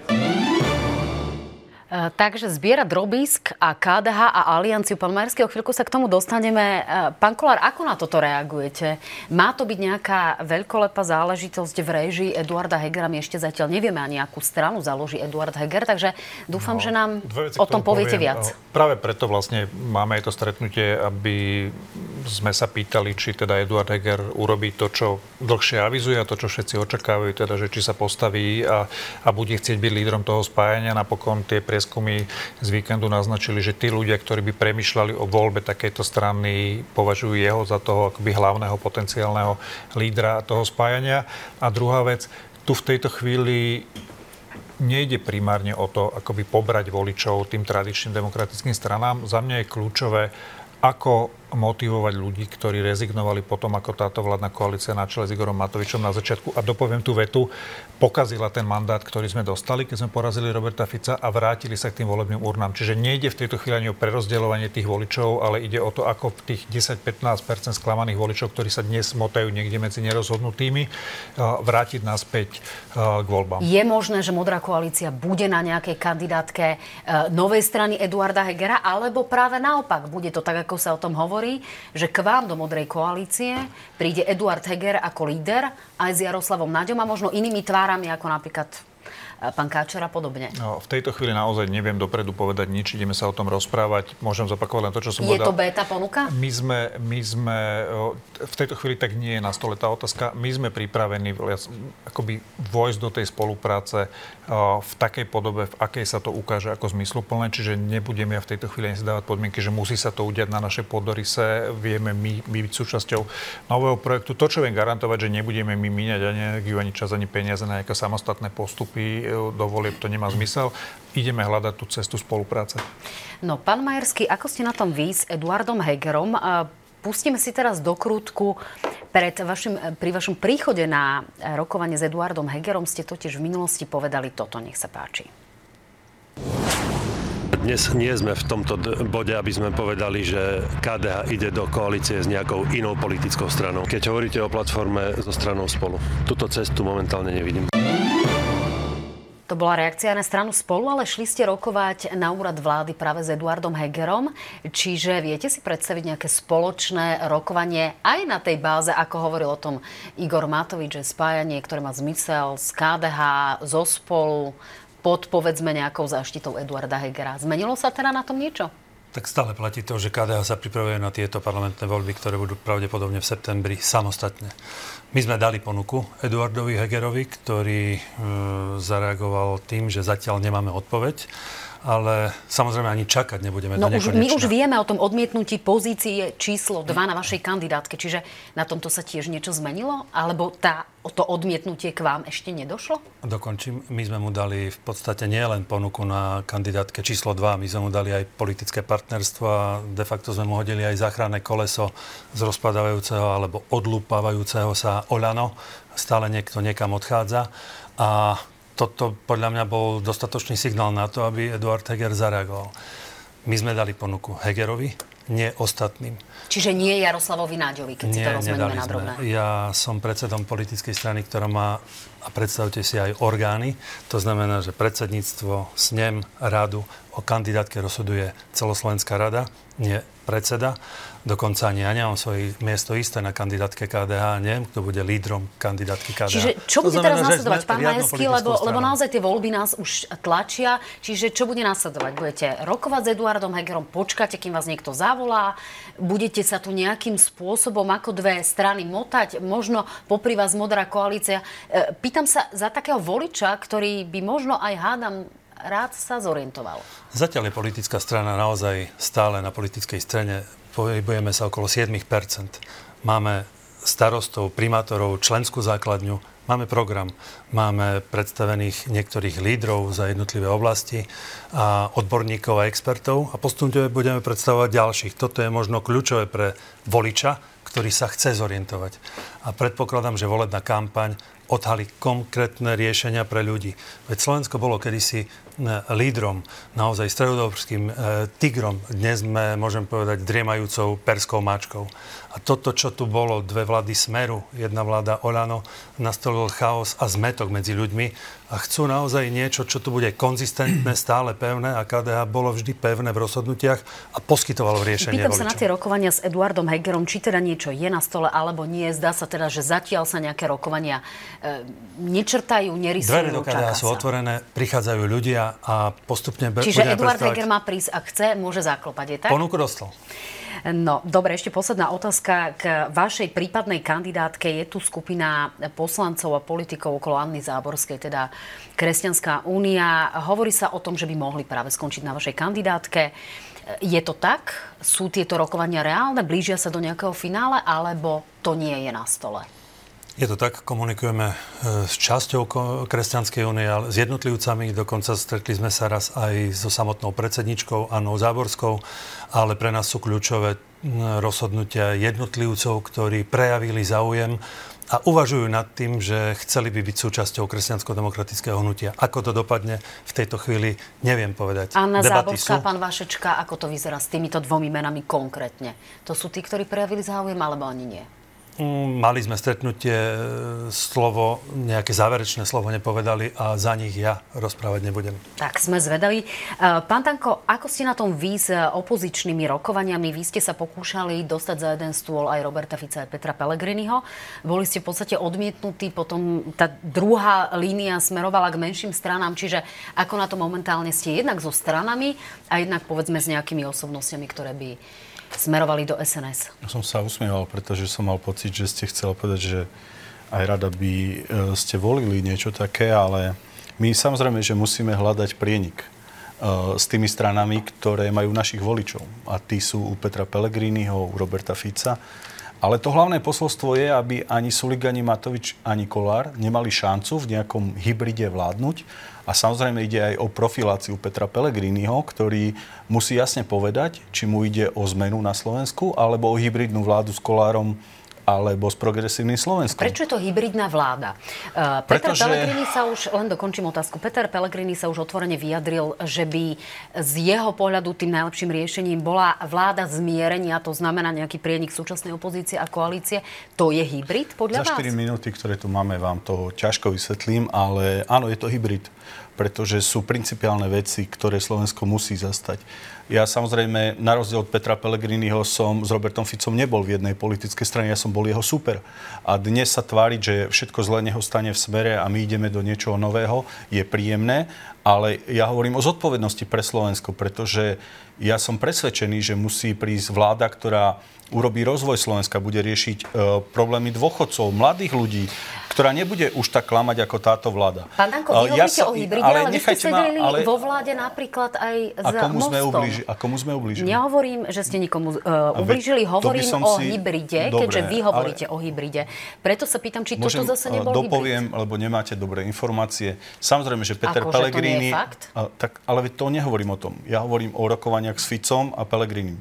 Speaker 1: E, takže zbiera drobisk a KDH a Alianciu. Pán Majerský, o chvíľku sa k tomu dostaneme. E, pán Kolár, ako na toto reagujete? Má to byť nejaká veľkolepá záležitosť v režii Eduarda Hegera? My ešte zatiaľ nevieme ani akú stranu založí Eduard Heger, takže dúfam, no, že nám o tom poviete poviem. viac.
Speaker 2: Práve preto vlastne máme aj to stretnutie, aby sme sa pýtali, či teda Eduard Heger urobí to, čo dlhšie avizuje a to, čo všetci očakávajú, teda, že či sa postaví a, a bude chcieť byť lídrom toho spájania. Napokon tie prieskumy z víkendu naznačili, že tí ľudia, ktorí by premyšľali o voľbe takejto strany, považujú jeho za toho akoby hlavného potenciálneho lídra toho spájania. A druhá vec, tu v tejto chvíli nejde primárne o to, akoby pobrať voličov tým tradičným demokratickým stranám. Za mňa je kľúčové, ako motivovať ľudí, ktorí rezignovali potom, ako táto vládna koalícia na čele s Igorom Matovičom na začiatku. A dopoviem tú vetu, pokazila ten mandát, ktorý sme dostali, keď sme porazili Roberta Fica a vrátili sa k tým volebným urnám. Čiže nejde v tejto chvíli ani o prerozdeľovanie tých voličov, ale ide o to, ako tých 10-15% sklamaných voličov, ktorí sa dnes motajú niekde medzi nerozhodnutými, vrátiť naspäť k voľbám.
Speaker 1: Je možné, že Modrá koalícia bude na nejakej kandidátke e, novej strany Eduarda Hegera, alebo práve naopak, bude to tak, ako sa o tom hovorí? že k vám do Modrej koalície príde Eduard Heger ako líder aj s Jaroslavom Naďom a možno inými tvárami, ako napríklad pán Káčer a podobne?
Speaker 2: No, v tejto chvíli naozaj neviem dopredu povedať nič, ideme sa o tom rozprávať. Môžem zopakovať len to, čo som
Speaker 1: je
Speaker 2: povedal.
Speaker 1: Je to beta ponuka?
Speaker 2: My sme, my sme, v tejto chvíli tak nie je na stole tá otázka. My sme pripravení akoby vojsť do tej spolupráce v takej podobe, v akej sa to ukáže ako zmysluplné, čiže nebudeme ja v tejto chvíli si dávať podmienky, že musí sa to udiať na našej podorise, vieme my, my byť súčasťou nového projektu. To, čo viem garantovať, že nebudeme my míňať ani energiu, ani čas, ani peniaze na nejaké samostatné postupy do volieb to nemá zmysel. Ideme hľadať tú cestu spolupráce.
Speaker 1: No, pán Majerský, ako ste na tom vy s Eduardom Hegerom? Pustíme si teraz do krútku. Pred vašim, pri vašom príchode na rokovanie s Eduardom Hegerom ste totiž v minulosti povedali toto. Nech sa páči.
Speaker 3: Dnes nie sme v tomto bode, aby sme povedali, že KDH ide do koalície s nejakou inou politickou stranou. Keď hovoríte o platforme so stranou spolu, túto cestu momentálne nevidím.
Speaker 1: To bola reakcia na stranu spolu, ale šli ste rokovať na úrad vlády práve s Eduardom Hegerom. Čiže viete si predstaviť nejaké spoločné rokovanie aj na tej báze, ako hovoril o tom Igor Matovič, že spájanie, ktoré má zmysel z KDH, zo spolu, pod povedzme nejakou záštitou Eduarda Hegera. Zmenilo sa teda na tom niečo?
Speaker 3: Tak stále platí to, že KDH sa pripravuje na tieto parlamentné voľby, ktoré budú pravdepodobne v septembri samostatne. My sme dali ponuku Eduardovi Hegerovi, ktorý e, zareagoval tým, že zatiaľ nemáme odpoveď ale samozrejme ani čakať nebudeme
Speaker 1: no
Speaker 3: do
Speaker 1: už, My už vieme o tom odmietnutí pozície číslo 2 na vašej kandidátke, čiže na tomto sa tiež niečo zmenilo? Alebo tá, to odmietnutie k vám ešte nedošlo?
Speaker 3: Dokončím. My sme mu dali v podstate nielen ponuku na kandidátke číslo 2, my sme mu dali aj politické partnerstvo a de facto sme mu hodili aj záchranné koleso z rozpadávajúceho alebo odlúpavajúceho sa Olano. Stále niekto niekam odchádza. A toto podľa mňa bol dostatočný signál na to, aby Eduard Heger zareagoval. My sme dali ponuku Hegerovi, nie ostatným.
Speaker 1: Čiže nie Jaroslavovi Náďovi, keď nie, si to rozmeníme na drobné.
Speaker 3: Ja som predsedom politickej strany, ktorá má, a predstavte si aj orgány, to znamená, že predsedníctvo, snem, radu o kandidátke rozhoduje celoslovenská rada, nie predseda. Dokonca ani ja nemám svoje miesto isté na kandidátke KDH, neviem, kto bude lídrom kandidátky KDH.
Speaker 1: Čiže čo bude teraz nasledovať, pán Majesky, lebo, lebo naozaj tie voľby nás už tlačia, čiže čo bude nasledovať? Budete rokovať s Eduardom Hegerom, počkáte, kým vás niekto zavolá, budete sa tu nejakým spôsobom ako dve strany motať, možno popri vás modrá koalícia. E, pýtam sa za takého voliča, ktorý by možno aj hádam rád sa zorientoval.
Speaker 3: Zatiaľ je politická strana naozaj stále na politickej strane pohybujeme sa okolo 7% Máme starostov, primátorov, členskú základňu, máme program, máme predstavených niektorých lídrov za jednotlivé oblasti a odborníkov a expertov a postupne budeme predstavovať ďalších. Toto je možno kľúčové pre voliča, ktorý sa chce zorientovať. A predpokladám, že volebná kampaň odhalí konkrétne riešenia pre ľudí. Veď Slovensko bolo kedysi lídrom, naozaj stredodobrským e, tigrom. Dnes sme, môžem povedať, driemajúcou perskou mačkou. A toto, čo tu bolo, dve vlády Smeru, jedna vláda Olano, nastolil chaos a zmetok medzi ľuďmi a chcú naozaj niečo, čo tu bude konzistentné, stále pevné a KDH bolo vždy pevné v rozhodnutiach a poskytovalo riešenie
Speaker 1: Pýtam
Speaker 3: voličom.
Speaker 1: sa na tie rokovania s Eduardom Hegerom, či teda niečo je na stole alebo nie. Zdá sa teda, že zatiaľ sa nejaké rokovania e, nečrtajú, nerysujú.
Speaker 3: Dvere do KDH sú otvorené, prichádzajú ľudia a postupne...
Speaker 1: Čiže Eduard Heger má prísť, ak chce, môže zaklopať, je tak?
Speaker 3: Ponuku dostal.
Speaker 1: No, dobre, ešte posledná otázka k vašej prípadnej kandidátke. Je tu skupina poslancov a politikov okolo Anny Záborskej, teda Kresťanská únia. Hovorí sa o tom, že by mohli práve skončiť na vašej kandidátke. Je to tak? Sú tieto rokovania reálne? Blížia sa do nejakého finále? Alebo to nie je na stole?
Speaker 3: Je to tak, komunikujeme e, s časťou Kresťanskej únie, ale s jednotlivcami. Dokonca stretli sme sa raz aj so samotnou predsedničkou Annou Záborskou, ale pre nás sú kľúčové rozhodnutia jednotlivcov, ktorí prejavili záujem a uvažujú nad tým, že chceli by byť súčasťou kresťansko-demokratického hnutia. Ako to dopadne v tejto chvíli, neviem povedať.
Speaker 1: Anna Debaty Záborská, sú? pán Vašečka, ako to vyzerá s týmito dvomi menami konkrétne? To sú tí, ktorí prejavili záujem, alebo ani nie?
Speaker 3: Mali sme stretnutie, e, slovo, nejaké záverečné slovo nepovedali a za nich ja rozprávať nebudem.
Speaker 1: Tak sme zvedaví. E, pán Tanko, ako ste na tom vy s opozičnými rokovaniami? Vy ste sa pokúšali dostať za jeden stôl aj Roberta Fica a Petra Pellegriniho. Boli ste v podstate odmietnutí, potom tá druhá línia smerovala k menším stranám, čiže ako na to momentálne ste jednak so stranami a jednak povedzme s nejakými osobnostiami, ktoré by smerovali do SNS?
Speaker 4: Ja som sa usmieval, pretože som mal pocit, že ste chceli povedať, že aj rada by e, ste volili niečo také, ale my samozrejme, že musíme hľadať prienik e, s tými stranami, ktoré majú našich voličov. A tí sú u Petra Pellegriniho, u Roberta Fica. Ale to hlavné posolstvo je, aby ani Sulik, ani Matovič, ani Kolár nemali šancu v nejakom hybride vládnuť, a samozrejme ide aj o profiláciu Petra Pellegriniho, ktorý musí jasne povedať, či mu ide o zmenu na Slovensku alebo o hybridnú vládu s Kolárom alebo s progresívnym Slovenskom.
Speaker 1: Prečo je to hybridná vláda? Uh, Peter Pretože... Pellegrini sa už, len dokončím otázku, Peter Pellegrini sa už otvorene vyjadril, že by z jeho pohľadu tým najlepším riešením bola vláda zmierenia, to znamená nejaký prienik súčasnej opozície a koalície. To je hybrid podľa
Speaker 4: Za vás? Za 4 minúty, ktoré tu máme, vám to ťažko vysvetlím, ale áno, je to hybrid pretože sú principiálne veci, ktoré Slovensko musí zastať. Ja samozrejme, na rozdiel od Petra Pellegriniho som s Robertom Ficom nebol v jednej politickej strane, ja som bol jeho super. A dnes sa tváriť, že všetko zlé neho stane v smere a my ideme do niečoho nového, je príjemné, ale ja hovorím o zodpovednosti pre Slovensko, pretože ja som presvedčený, že musí prísť vláda, ktorá urobí rozvoj Slovenska, bude riešiť e, problémy dôchodcov, mladých ľudí, ktorá nebude už tak klamať ako táto vláda.
Speaker 1: Pán Danko, vy ja sa, o hybride, ale, ale vy ste sedeli ma, ale... vo vláde napríklad aj
Speaker 4: a komu sme ublíži, A komu sme ublížili?
Speaker 1: Nehovorím, že ste nikomu uh, ublížili, hovorím o si... hybride, Dobre, keďže vy hovoríte ale... o hybride. Preto sa pýtam, či Môžem, toto zase e, nebol
Speaker 4: dopoviem, hybrid. lebo nemáte dobré informácie. Samozrejme, že Peter ako, Pellegrini... Že to nie je fakt? A, tak, ale to nehovorím o tom. Ja hovorím o rokovaniach s Ficom a Pellegrinim.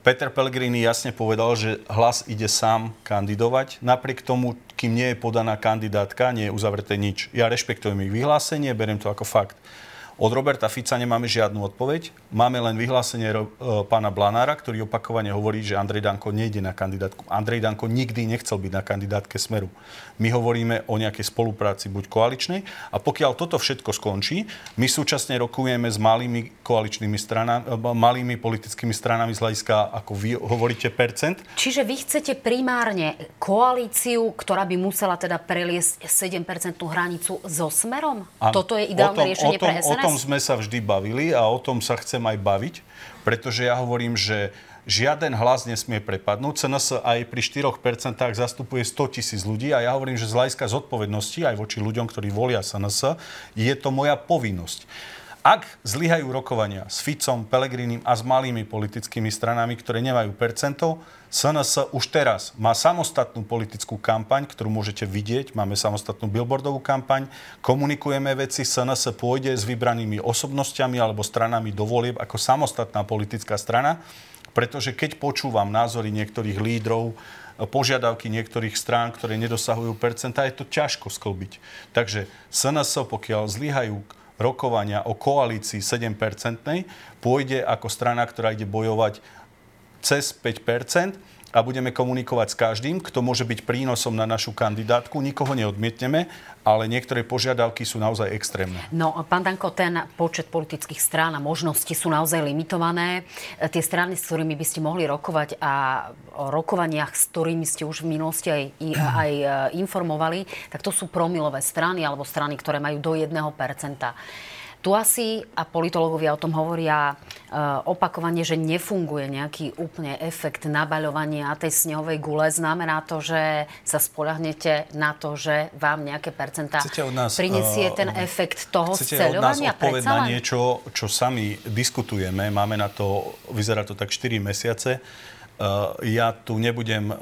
Speaker 4: Peter Pellegrini jasne povedal, že hlas ide sám kandidovať. Napriek tomu, kým nie je podaná kandidátka, nie je uzavreté nič. Ja rešpektujem ich vyhlásenie, beriem to ako fakt. Od Roberta Fica nemáme žiadnu odpoveď. Máme len vyhlásenie e, pána Blanára, ktorý opakovane hovorí, že Andrej Danko nejde na kandidátku. Andrej Danko nikdy nechcel byť na kandidátke Smeru. My hovoríme o nejakej spolupráci buď koaličnej a pokiaľ toto všetko skončí, my súčasne rokujeme s malými koaličnými stranami, e, malými politickými stranami z hľadiska, ako vy hovoríte, percent.
Speaker 1: Čiže vy chcete primárne koalíciu, ktorá by musela teda preliesť 7-percentnú hranicu so Smerom? A Toto je ideálne tom, riešenie tom, pre SNS?
Speaker 4: tom sme sa vždy bavili a o tom sa chcem aj baviť, pretože ja hovorím, že žiaden hlas nesmie prepadnúť. CNS aj pri 4% zastupuje 100 tisíc ľudí a ja hovorím, že z hľadiska zodpovednosti aj voči ľuďom, ktorí volia SNS, je to moja povinnosť. Ak zlyhajú rokovania s Ficom, Pelegrinim a s malými politickými stranami, ktoré nemajú percento, SNS už teraz má samostatnú politickú kampaň, ktorú môžete vidieť. Máme samostatnú billboardovú kampaň. Komunikujeme veci. SNS pôjde s vybranými osobnosťami alebo stranami do volieb ako samostatná politická strana. Pretože keď počúvam názory niektorých lídrov, požiadavky niektorých strán, ktoré nedosahujú percenta, je to ťažko sklbiť. Takže SNS, pokiaľ zlyhajú rokovania o koalícii 7-percentnej pôjde ako strana, ktorá ide bojovať cez 5 a budeme komunikovať s každým, kto môže byť prínosom na našu kandidátku. Nikoho neodmietneme, ale niektoré požiadavky sú naozaj extrémne.
Speaker 1: No, pán Danko, ten počet politických strán a možnosti sú naozaj limitované. Tie strany, s ktorými by ste mohli rokovať a o rokovaniach, s ktorými ste už v minulosti aj, aj e, informovali, tak to sú promilové strany alebo strany, ktoré majú do 1%. Tu asi, a politológovia o tom hovoria e, opakovane, že nefunguje nejaký úplne efekt nabaľovania tej snehovej gule. Znamená to, že sa spolahnete na to, že vám nejaké percentá nás, prinesie uh, ten efekt toho sceľovania?
Speaker 4: Chcete od nás na niečo, čo sami diskutujeme. Máme na to, vyzerá to tak 4 mesiace. Uh, ja tu nebudem uh,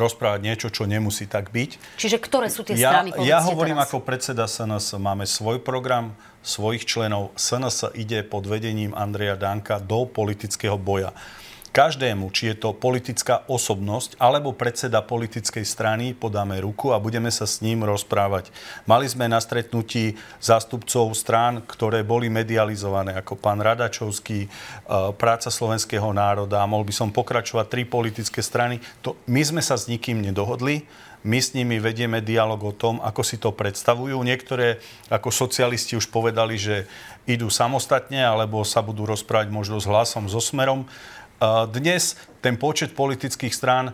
Speaker 4: rozprávať niečo, čo nemusí tak byť.
Speaker 1: Čiže ktoré sú tie
Speaker 4: ja,
Speaker 1: strany?
Speaker 4: Ja hovorím teraz. ako predseda SNS, máme svoj program, svojich členov. SNS ide pod vedením Andreja Danka do politického boja každému, či je to politická osobnosť alebo predseda politickej strany, podáme ruku a budeme sa s ním rozprávať. Mali sme na stretnutí zástupcov strán, ktoré boli medializované, ako pán Radačovský, e, Práca slovenského národa, a mohol by som pokračovať tri politické strany. To, my sme sa s nikým nedohodli. My s nimi vedieme dialog o tom, ako si to predstavujú. Niektoré ako socialisti už povedali, že idú samostatne alebo sa budú rozprávať možno s hlasom, so smerom. Dnes ten počet politických strán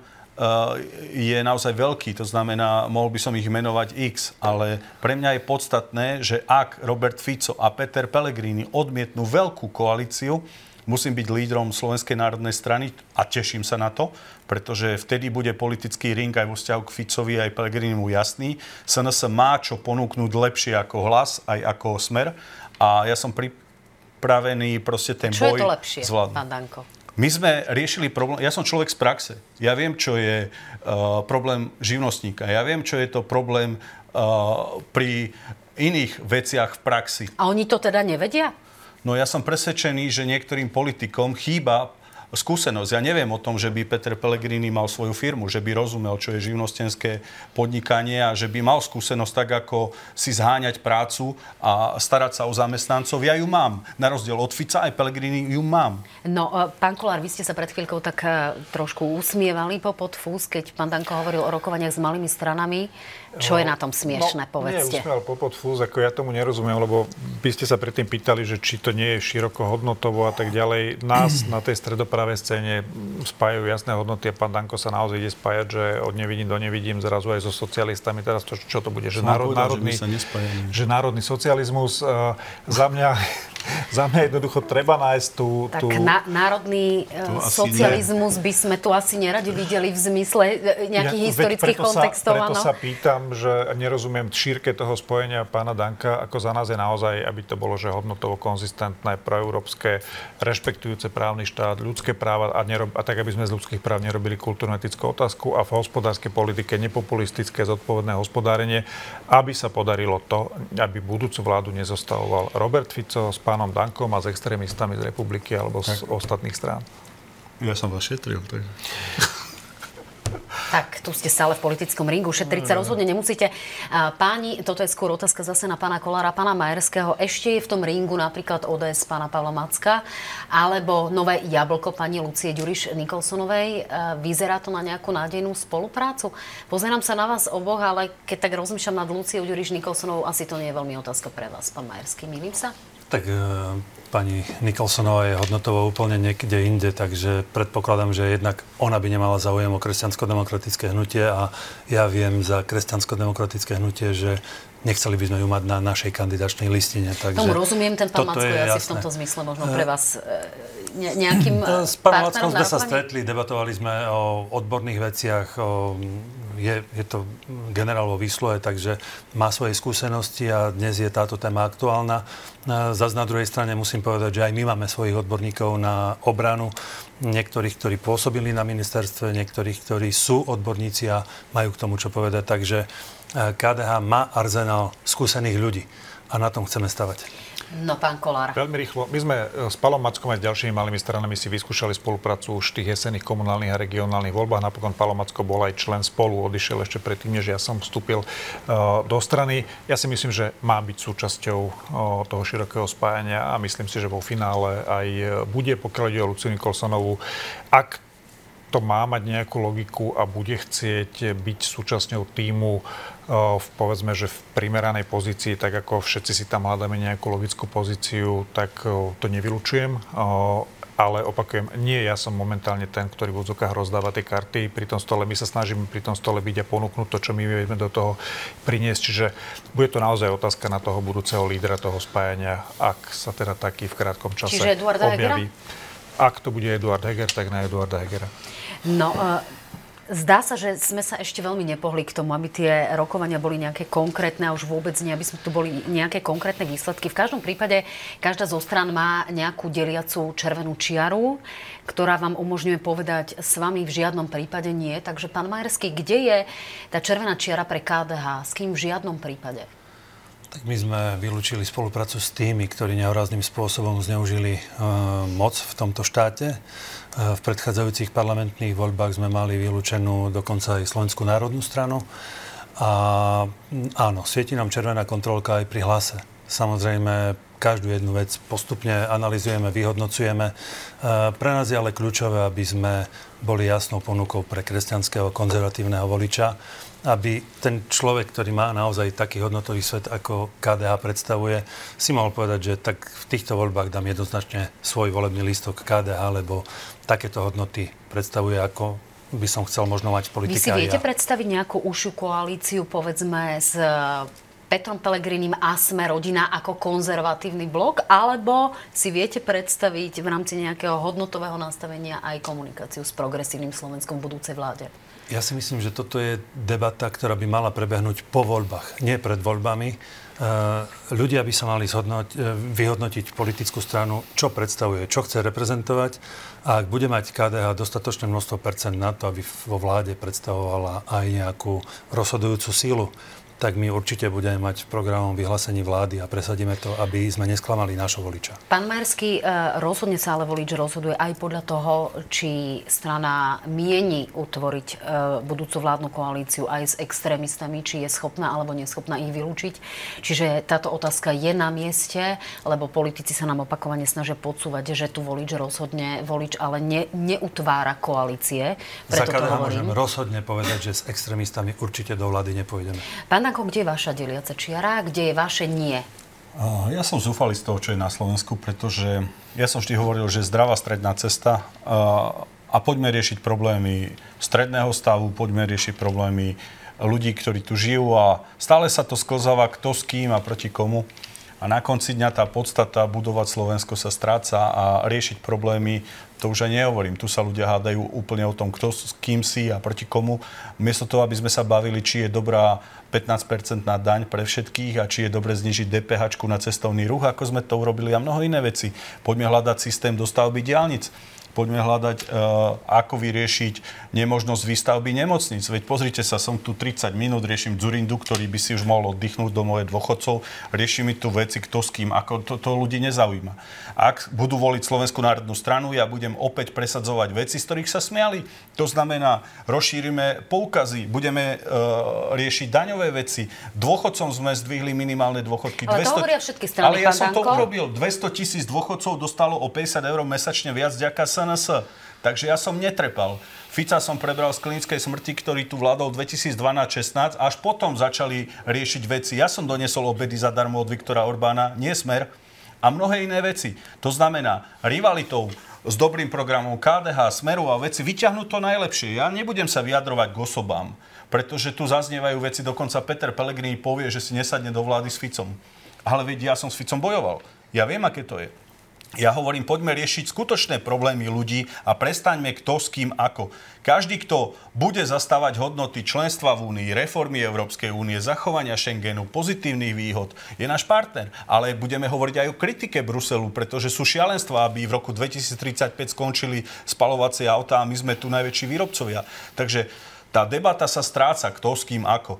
Speaker 4: je naozaj veľký, to znamená, mohol by som ich menovať X, ale pre mňa je podstatné, že ak Robert Fico a Peter Pellegrini odmietnú veľkú koalíciu, musím byť lídrom Slovenskej národnej strany a teším sa na to, pretože vtedy bude politický ring aj vo vzťahu k Ficovi aj Pellegrinimu jasný. SNS má čo ponúknuť lepšie ako hlas, aj ako smer a ja som pripravený proste ten
Speaker 1: čo
Speaker 4: boj
Speaker 1: je to lepšie,
Speaker 4: zvládnuť.
Speaker 1: pán Danko?
Speaker 4: My sme riešili problém, ja som človek z praxe. Ja viem, čo je uh, problém živnostníka. Ja viem, čo je to problém uh, pri iných veciach v praxi.
Speaker 1: A oni to teda nevedia?
Speaker 4: No ja som presvedčený, že niektorým politikom chýba skúsenosť. Ja neviem o tom, že by Peter Pellegrini mal svoju firmu, že by rozumel, čo je živnostenské podnikanie a že by mal skúsenosť tak, ako si zháňať prácu a starať sa o zamestnancov. Ja ju mám. Na rozdiel od Fica aj Pellegrini ju mám.
Speaker 1: No, e, pán Kolár, vy ste sa pred chvíľkou tak e, trošku usmievali po podfús, keď pán Danko hovoril o rokovaniach s malými stranami. Čo no, je na tom smiešne, no, povedzte?
Speaker 2: Nie, usmial popod fúz, ako ja tomu nerozumiem, lebo by ste sa predtým pýtali, že či to nie je široko hodnotovo a tak ďalej. Nás na tej stredopravej scéne spájajú jasné hodnoty a pán Danko sa naozaj ide spájať, že od nevidím do nevidím, zrazu aj so socialistami. Teraz to, čo to bude? Že, národ, povedal, národný, že, že národný socializmus. Uh, za mňa za mňa jednoducho treba nájsť tú...
Speaker 1: Tak tú, na, národný e, socializmus ne. by sme tu asi neradi videli v zmysle e, nejakých ja, historických preto kontextov.
Speaker 2: Sa, preto sa pýtam, že nerozumiem šírke toho spojenia pána Danka, ako za nás je naozaj, aby to bolo, že hodnotovo konzistentné, proeurópske, rešpektujúce právny štát, ľudské práva a, nerob, a tak, aby sme z ľudských práv nerobili kultúrno-etickú otázku a v hospodárskej politike nepopulistické zodpovedné hospodárenie, aby sa podarilo to, aby budúcu vládu nezostavoval Robert Fico s pánom Dankom a s extrémistami z republiky alebo z tak. ostatných strán.
Speaker 4: Ja som vás šetril, tak...
Speaker 1: Tak, tu ste stále v politickom ringu. Šetriť sa rozhodne nemusíte. Páni, toto je skôr otázka zase na pána Kolára, pána Majerského. Ešte je v tom ringu napríklad ODS pána Pavla Macka alebo nové jablko pani Lucie Ďuriš Nikolsonovej. Vyzerá to na nejakú nádejnú spoluprácu? Pozerám sa na vás oboch, ale keď tak rozmýšľam nad Luciou Ďuriš Nikolsonovou, asi to nie je veľmi otázka pre vás, pán Majerský. Milím sa?
Speaker 3: Tak e, pani Nikolsonová je hodnotovo úplne niekde inde, takže predpokladám, že jednak ona by nemala záujem o kresťansko-demokratické hnutie a ja viem za kresťansko-demokratické hnutie, že nechceli by sme ju mať na našej kandidačnej listine.
Speaker 1: Takže Tomu rozumiem, ten pán Macko je, asi v tomto zmysle možno pre vás e, nejakým
Speaker 3: S pánom Mackom sme sa stretli, debatovali sme o odborných veciach, o je, je to generál vo výslohe, takže má svoje skúsenosti a dnes je táto téma aktuálna. Zas na druhej strane musím povedať, že aj my máme svojich odborníkov na obranu, niektorých, ktorí pôsobili na ministerstve, niektorých, ktorí sú odborníci a majú k tomu čo povedať. Takže eh, KDH má arzenál skúsených ľudí a na tom chceme stavať.
Speaker 1: No, pán Kolár.
Speaker 2: Veľmi rýchlo. My sme e, s Palom Mackom aj s ďalšími malými stranami si vyskúšali spoluprácu už v tých jesenných komunálnych a regionálnych voľbách. Napokon Palo Macko bol aj člen spolu, odišiel ešte predtým, než ja som vstúpil uh, do strany. Ja si myslím, že má byť súčasťou uh, toho širokého spájania a myslím si, že vo finále aj bude, pokiaľ ide o Luciu Nikolsonovú, ak to má mať nejakú logiku a bude chcieť byť súčasťou týmu v, povedzme, že v primeranej pozícii, tak ako všetci si tam hľadáme nejakú logickú pozíciu, tak to nevylučujem. ale opakujem, nie ja som momentálne ten, ktorý v odzokách rozdáva tie karty pri tom stole. My sa snažíme pri tom stole byť a ponúknuť to, čo my vieme do toho priniesť. Čiže bude to naozaj otázka na toho budúceho lídra toho spájania, ak sa teda taký v krátkom čase
Speaker 1: Čiže Eduarda
Speaker 2: objaví. Hegera? Ak to bude Eduard Heger, tak na Eduarda Hegera.
Speaker 1: No, uh... Zdá sa, že sme sa ešte veľmi nepohli k tomu, aby tie rokovania boli nejaké konkrétne a už vôbec nie, aby sme tu boli nejaké konkrétne výsledky. V každom prípade každá zo stran má nejakú deliacu červenú čiaru, ktorá vám umožňuje povedať s vami v žiadnom prípade nie. Takže pán Majerský, kde je tá červená čiara pre KDH? S kým v žiadnom prípade?
Speaker 3: Tak my sme vylúčili spoluprácu s tými, ktorí nehorázným spôsobom zneužili uh, moc v tomto štáte. Uh, v predchádzajúcich parlamentných voľbách sme mali vylúčenú dokonca aj Slovenskú národnú stranu. A áno, svieti nám červená kontrolka aj pri hlase. Samozrejme, každú jednu vec postupne analizujeme, vyhodnocujeme. Uh, pre nás je ale kľúčové, aby sme boli jasnou ponukou pre kresťanského konzervatívneho voliča aby ten človek, ktorý má naozaj taký hodnotový svet, ako KDH predstavuje, si mohol povedať, že tak v týchto voľbách dám jednoznačne svoj volebný lístok KDH, lebo takéto hodnoty predstavuje ako by som chcel možno mať politika.
Speaker 1: Vy si viete ja. predstaviť nejakú ušiu koalíciu, povedzme, s Petrom Pelegrinim a Sme rodina ako konzervatívny blok, alebo si viete predstaviť v rámci nejakého hodnotového nastavenia aj komunikáciu s progresívnym Slovenskom v budúcej vláde?
Speaker 3: Ja si myslím, že toto je debata, ktorá by mala prebehnúť po voľbách, nie pred voľbami. E, ľudia by sa mali zhodnoť, e, vyhodnotiť politickú stranu, čo predstavuje, čo chce reprezentovať a ak bude mať KDH dostatočné množstvo percent na to, aby vo vláde predstavovala aj nejakú rozhodujúcu sílu, tak my určite budeme mať v programom vyhlásení vlády a presadíme to, aby sme nesklamali nášho voliča.
Speaker 1: Pán Majerský, e, rozhodne sa ale volič rozhoduje aj podľa toho, či strana mieni utvoriť e, budúcu vládnu koalíciu aj s extrémistami, či je schopná alebo neschopná ich vylúčiť. Čiže táto otázka je na mieste, lebo politici sa nám opakovane snažia podsúvať, že tu volič rozhodne, volič ale ne, neutvára koalície.
Speaker 3: Preto Za to môžem rozhodne povedať, že s extrémistami určite do vlády nepôjdeme.
Speaker 1: Pán Danko, kde je vaša deliaca čiara, kde je vaše nie?
Speaker 4: Ja som zúfalý z toho, čo je na Slovensku, pretože ja som vždy hovoril, že zdravá stredná cesta a poďme riešiť problémy stredného stavu, poďme riešiť problémy ľudí, ktorí tu žijú a stále sa to sklzáva kto s kým a proti komu. A na konci dňa tá podstata budovať Slovensko sa stráca a riešiť problémy, to už aj nehovorím. Tu sa ľudia hádajú úplne o tom, kto s kým si a proti komu. Miesto toho, aby sme sa bavili, či je dobrá 15-percentná daň pre všetkých a či je dobre znižiť DPH na cestovný ruch, ako sme to urobili a mnoho iné veci. Poďme hľadať systém dostavby diálnic poďme hľadať, uh, ako vyriešiť nemožnosť výstavby nemocnic. Veď pozrite sa, som tu 30 minút, riešim Zurindu, ktorý by si už mohol oddychnúť do moje dôchodcov, rieši mi tu veci, kto s kým, ako to, to ľudí nezaujíma. Ak budú voliť Slovenskú národnú stranu, ja budem opäť presadzovať veci, z ktorých sa smiali. To znamená, rozšírime poukazy, budeme uh, riešiť daňové veci. Dôchodcom sme zdvihli minimálne dôchodky.
Speaker 1: Ale 200... to hovoria všetky strany,
Speaker 4: Ale ja som to urobil. 200 tisíc dôchodcov dostalo o 50 eur mesačne viac ďaká SNS. Takže ja som netrepal. Fica som prebral z klinickej smrti, ktorý tu vládol 2012-16, až potom začali riešiť veci. Ja som donesol obedy zadarmo od Viktora Orbána, nie smer, a mnohé iné veci. To znamená, rivalitou s dobrým programom KDH, Smeru a veci, vyťahnuť to najlepšie. Ja nebudem sa vyjadrovať k osobám, pretože tu zaznievajú veci, dokonca Peter Pellegrini povie, že si nesadne do vlády s Ficom. Ale veď ja som s Ficom bojoval. Ja viem, aké to je. Ja hovorím, poďme riešiť skutočné problémy ľudí a prestaňme kto s kým ako. Každý, kto bude zastávať hodnoty členstva v Únii, reformy Európskej únie, zachovania Schengenu, pozitívnych výhod, je náš partner. Ale budeme hovoriť aj o kritike Bruselu, pretože sú šialenstva, aby v roku 2035 skončili spalovacie autá a my sme tu najväčší výrobcovia. Takže tá debata sa stráca, kto s kým ako.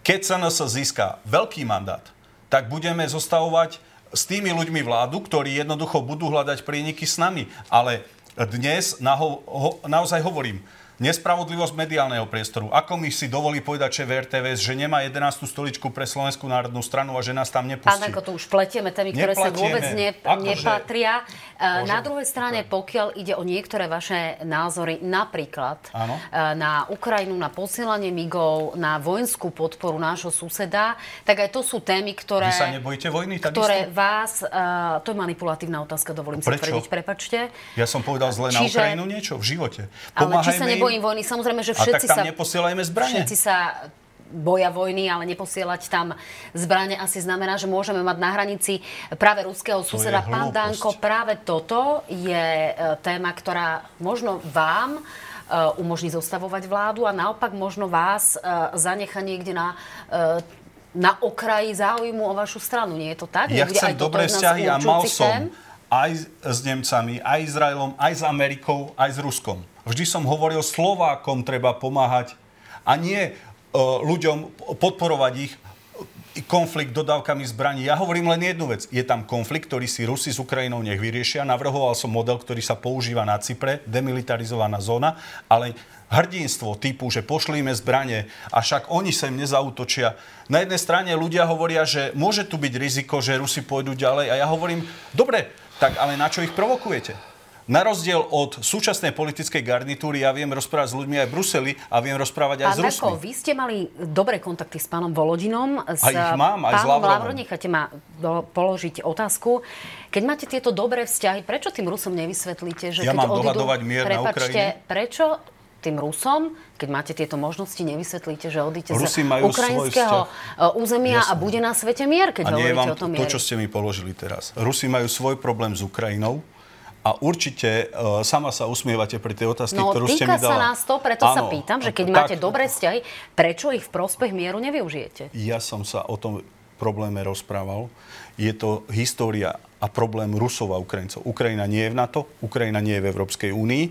Speaker 4: Keď sa nás získa veľký mandát, tak budeme zostavovať s tými ľuďmi vládu, ktorí jednoducho budú hľadať prieniky s nami. Ale dnes naho, ho, naozaj hovorím, Nespravodlivosť mediálneho priestoru. Ako mi si dovolí povedať šéf RTVS, že nemá 11. stoličku pre Slovenskú národnú stranu a že nás tam nepustí?
Speaker 1: Pán Danko, tu už pletieme témy, ktoré sa vôbec ne, nepatria. E, Na druhej strane, pokiaľ ide o niektoré vaše názory, napríklad
Speaker 4: Áno.
Speaker 1: e, na Ukrajinu, na posielanie migov, na vojenskú podporu nášho suseda, tak aj to sú témy, ktoré...
Speaker 4: Vy sa nebojíte vojny
Speaker 1: ktoré
Speaker 4: takisto?
Speaker 1: vás, uh, to je manipulatívna otázka, dovolím si
Speaker 4: Prečo?
Speaker 1: tvrdiť, prepačte.
Speaker 4: Ja som povedal zle na
Speaker 1: Čiže-
Speaker 4: Ukrajinu niečo v živote.
Speaker 1: Ale či sa
Speaker 4: Pomáhajme im.
Speaker 1: Nebojím vojny, samozrejme, že
Speaker 4: A tak
Speaker 1: všetci
Speaker 4: tam
Speaker 1: sa...
Speaker 4: neposielajme zbrane.
Speaker 1: Všetci sa boja vojny, ale neposielať tam zbrane asi znamená, že môžeme mať na hranici práve ruského suseda. Pán. Danko, práve toto je e, téma, ktorá možno vám e, umožní zostavovať vládu a naopak možno vás e, zanecha niekde na na okraji záujmu o vašu stranu. Nie je to tak?
Speaker 4: Ja
Speaker 1: Nebude
Speaker 4: chcem dobré vzťahy a mal som
Speaker 1: tém?
Speaker 4: aj s Nemcami, aj Izraelom, aj s Amerikou, aj s Ruskom. Vždy som hovoril, Slovákom treba pomáhať a nie e, ľuďom podporovať ich konflikt dodávkami zbraní. Ja hovorím len jednu vec. Je tam konflikt, ktorý si Rusi s Ukrajinou nech vyriešia. Navrhoval som model, ktorý sa používa na Cypre, demilitarizovaná zóna, ale hrdinstvo typu, že pošlíme zbranie a však oni sem nezautočia. Na jednej strane ľudia hovoria, že môže tu byť riziko, že Rusi pôjdu ďalej a ja hovorím, dobre, tak ale na čo ich provokujete? Na rozdiel od súčasnej politickej garnitúry, ja viem rozprávať s ľuďmi aj v Bruseli a viem rozprávať aj
Speaker 1: Pán
Speaker 4: s Rusmi.
Speaker 1: Dako, vy ste mali dobré kontakty s pánom Volodinom. S
Speaker 4: A ich mám, aj s Lavrovom.
Speaker 1: Lavro, necháte ma položiť otázku. Keď máte tieto dobré vzťahy, prečo tým Rusom nevysvetlíte, že
Speaker 4: Ja
Speaker 1: keď
Speaker 4: mám
Speaker 1: odídu...
Speaker 4: mier na
Speaker 1: Prepačte,
Speaker 4: Ukrajine?
Speaker 1: prečo tým Rusom, keď máte tieto možnosti, nevysvetlíte, že odíte
Speaker 4: Rusi
Speaker 1: z ukrajinského e, územia a
Speaker 4: Jasné.
Speaker 1: bude na svete mier, keď
Speaker 4: A
Speaker 1: hovoríte
Speaker 4: vám
Speaker 1: o tom
Speaker 4: to,
Speaker 1: mieri.
Speaker 4: čo ste mi položili teraz. Rusi majú svoj problém s Ukrajinou a určite uh, sama sa usmievate pri tej otázke,
Speaker 1: No,
Speaker 4: ktorú ste mi
Speaker 1: sa
Speaker 4: dala.
Speaker 1: nás to, preto sa
Speaker 4: Áno,
Speaker 1: pýtam, že keď
Speaker 4: tak,
Speaker 1: máte dobré vzťahy, prečo ich v prospech mieru nevyužijete?
Speaker 4: Ja som sa o tom probléme rozprával. Je to história a problém Rusov a Ukrajincov. Ukrajina nie je v NATO, Ukrajina nie je v Európskej únii.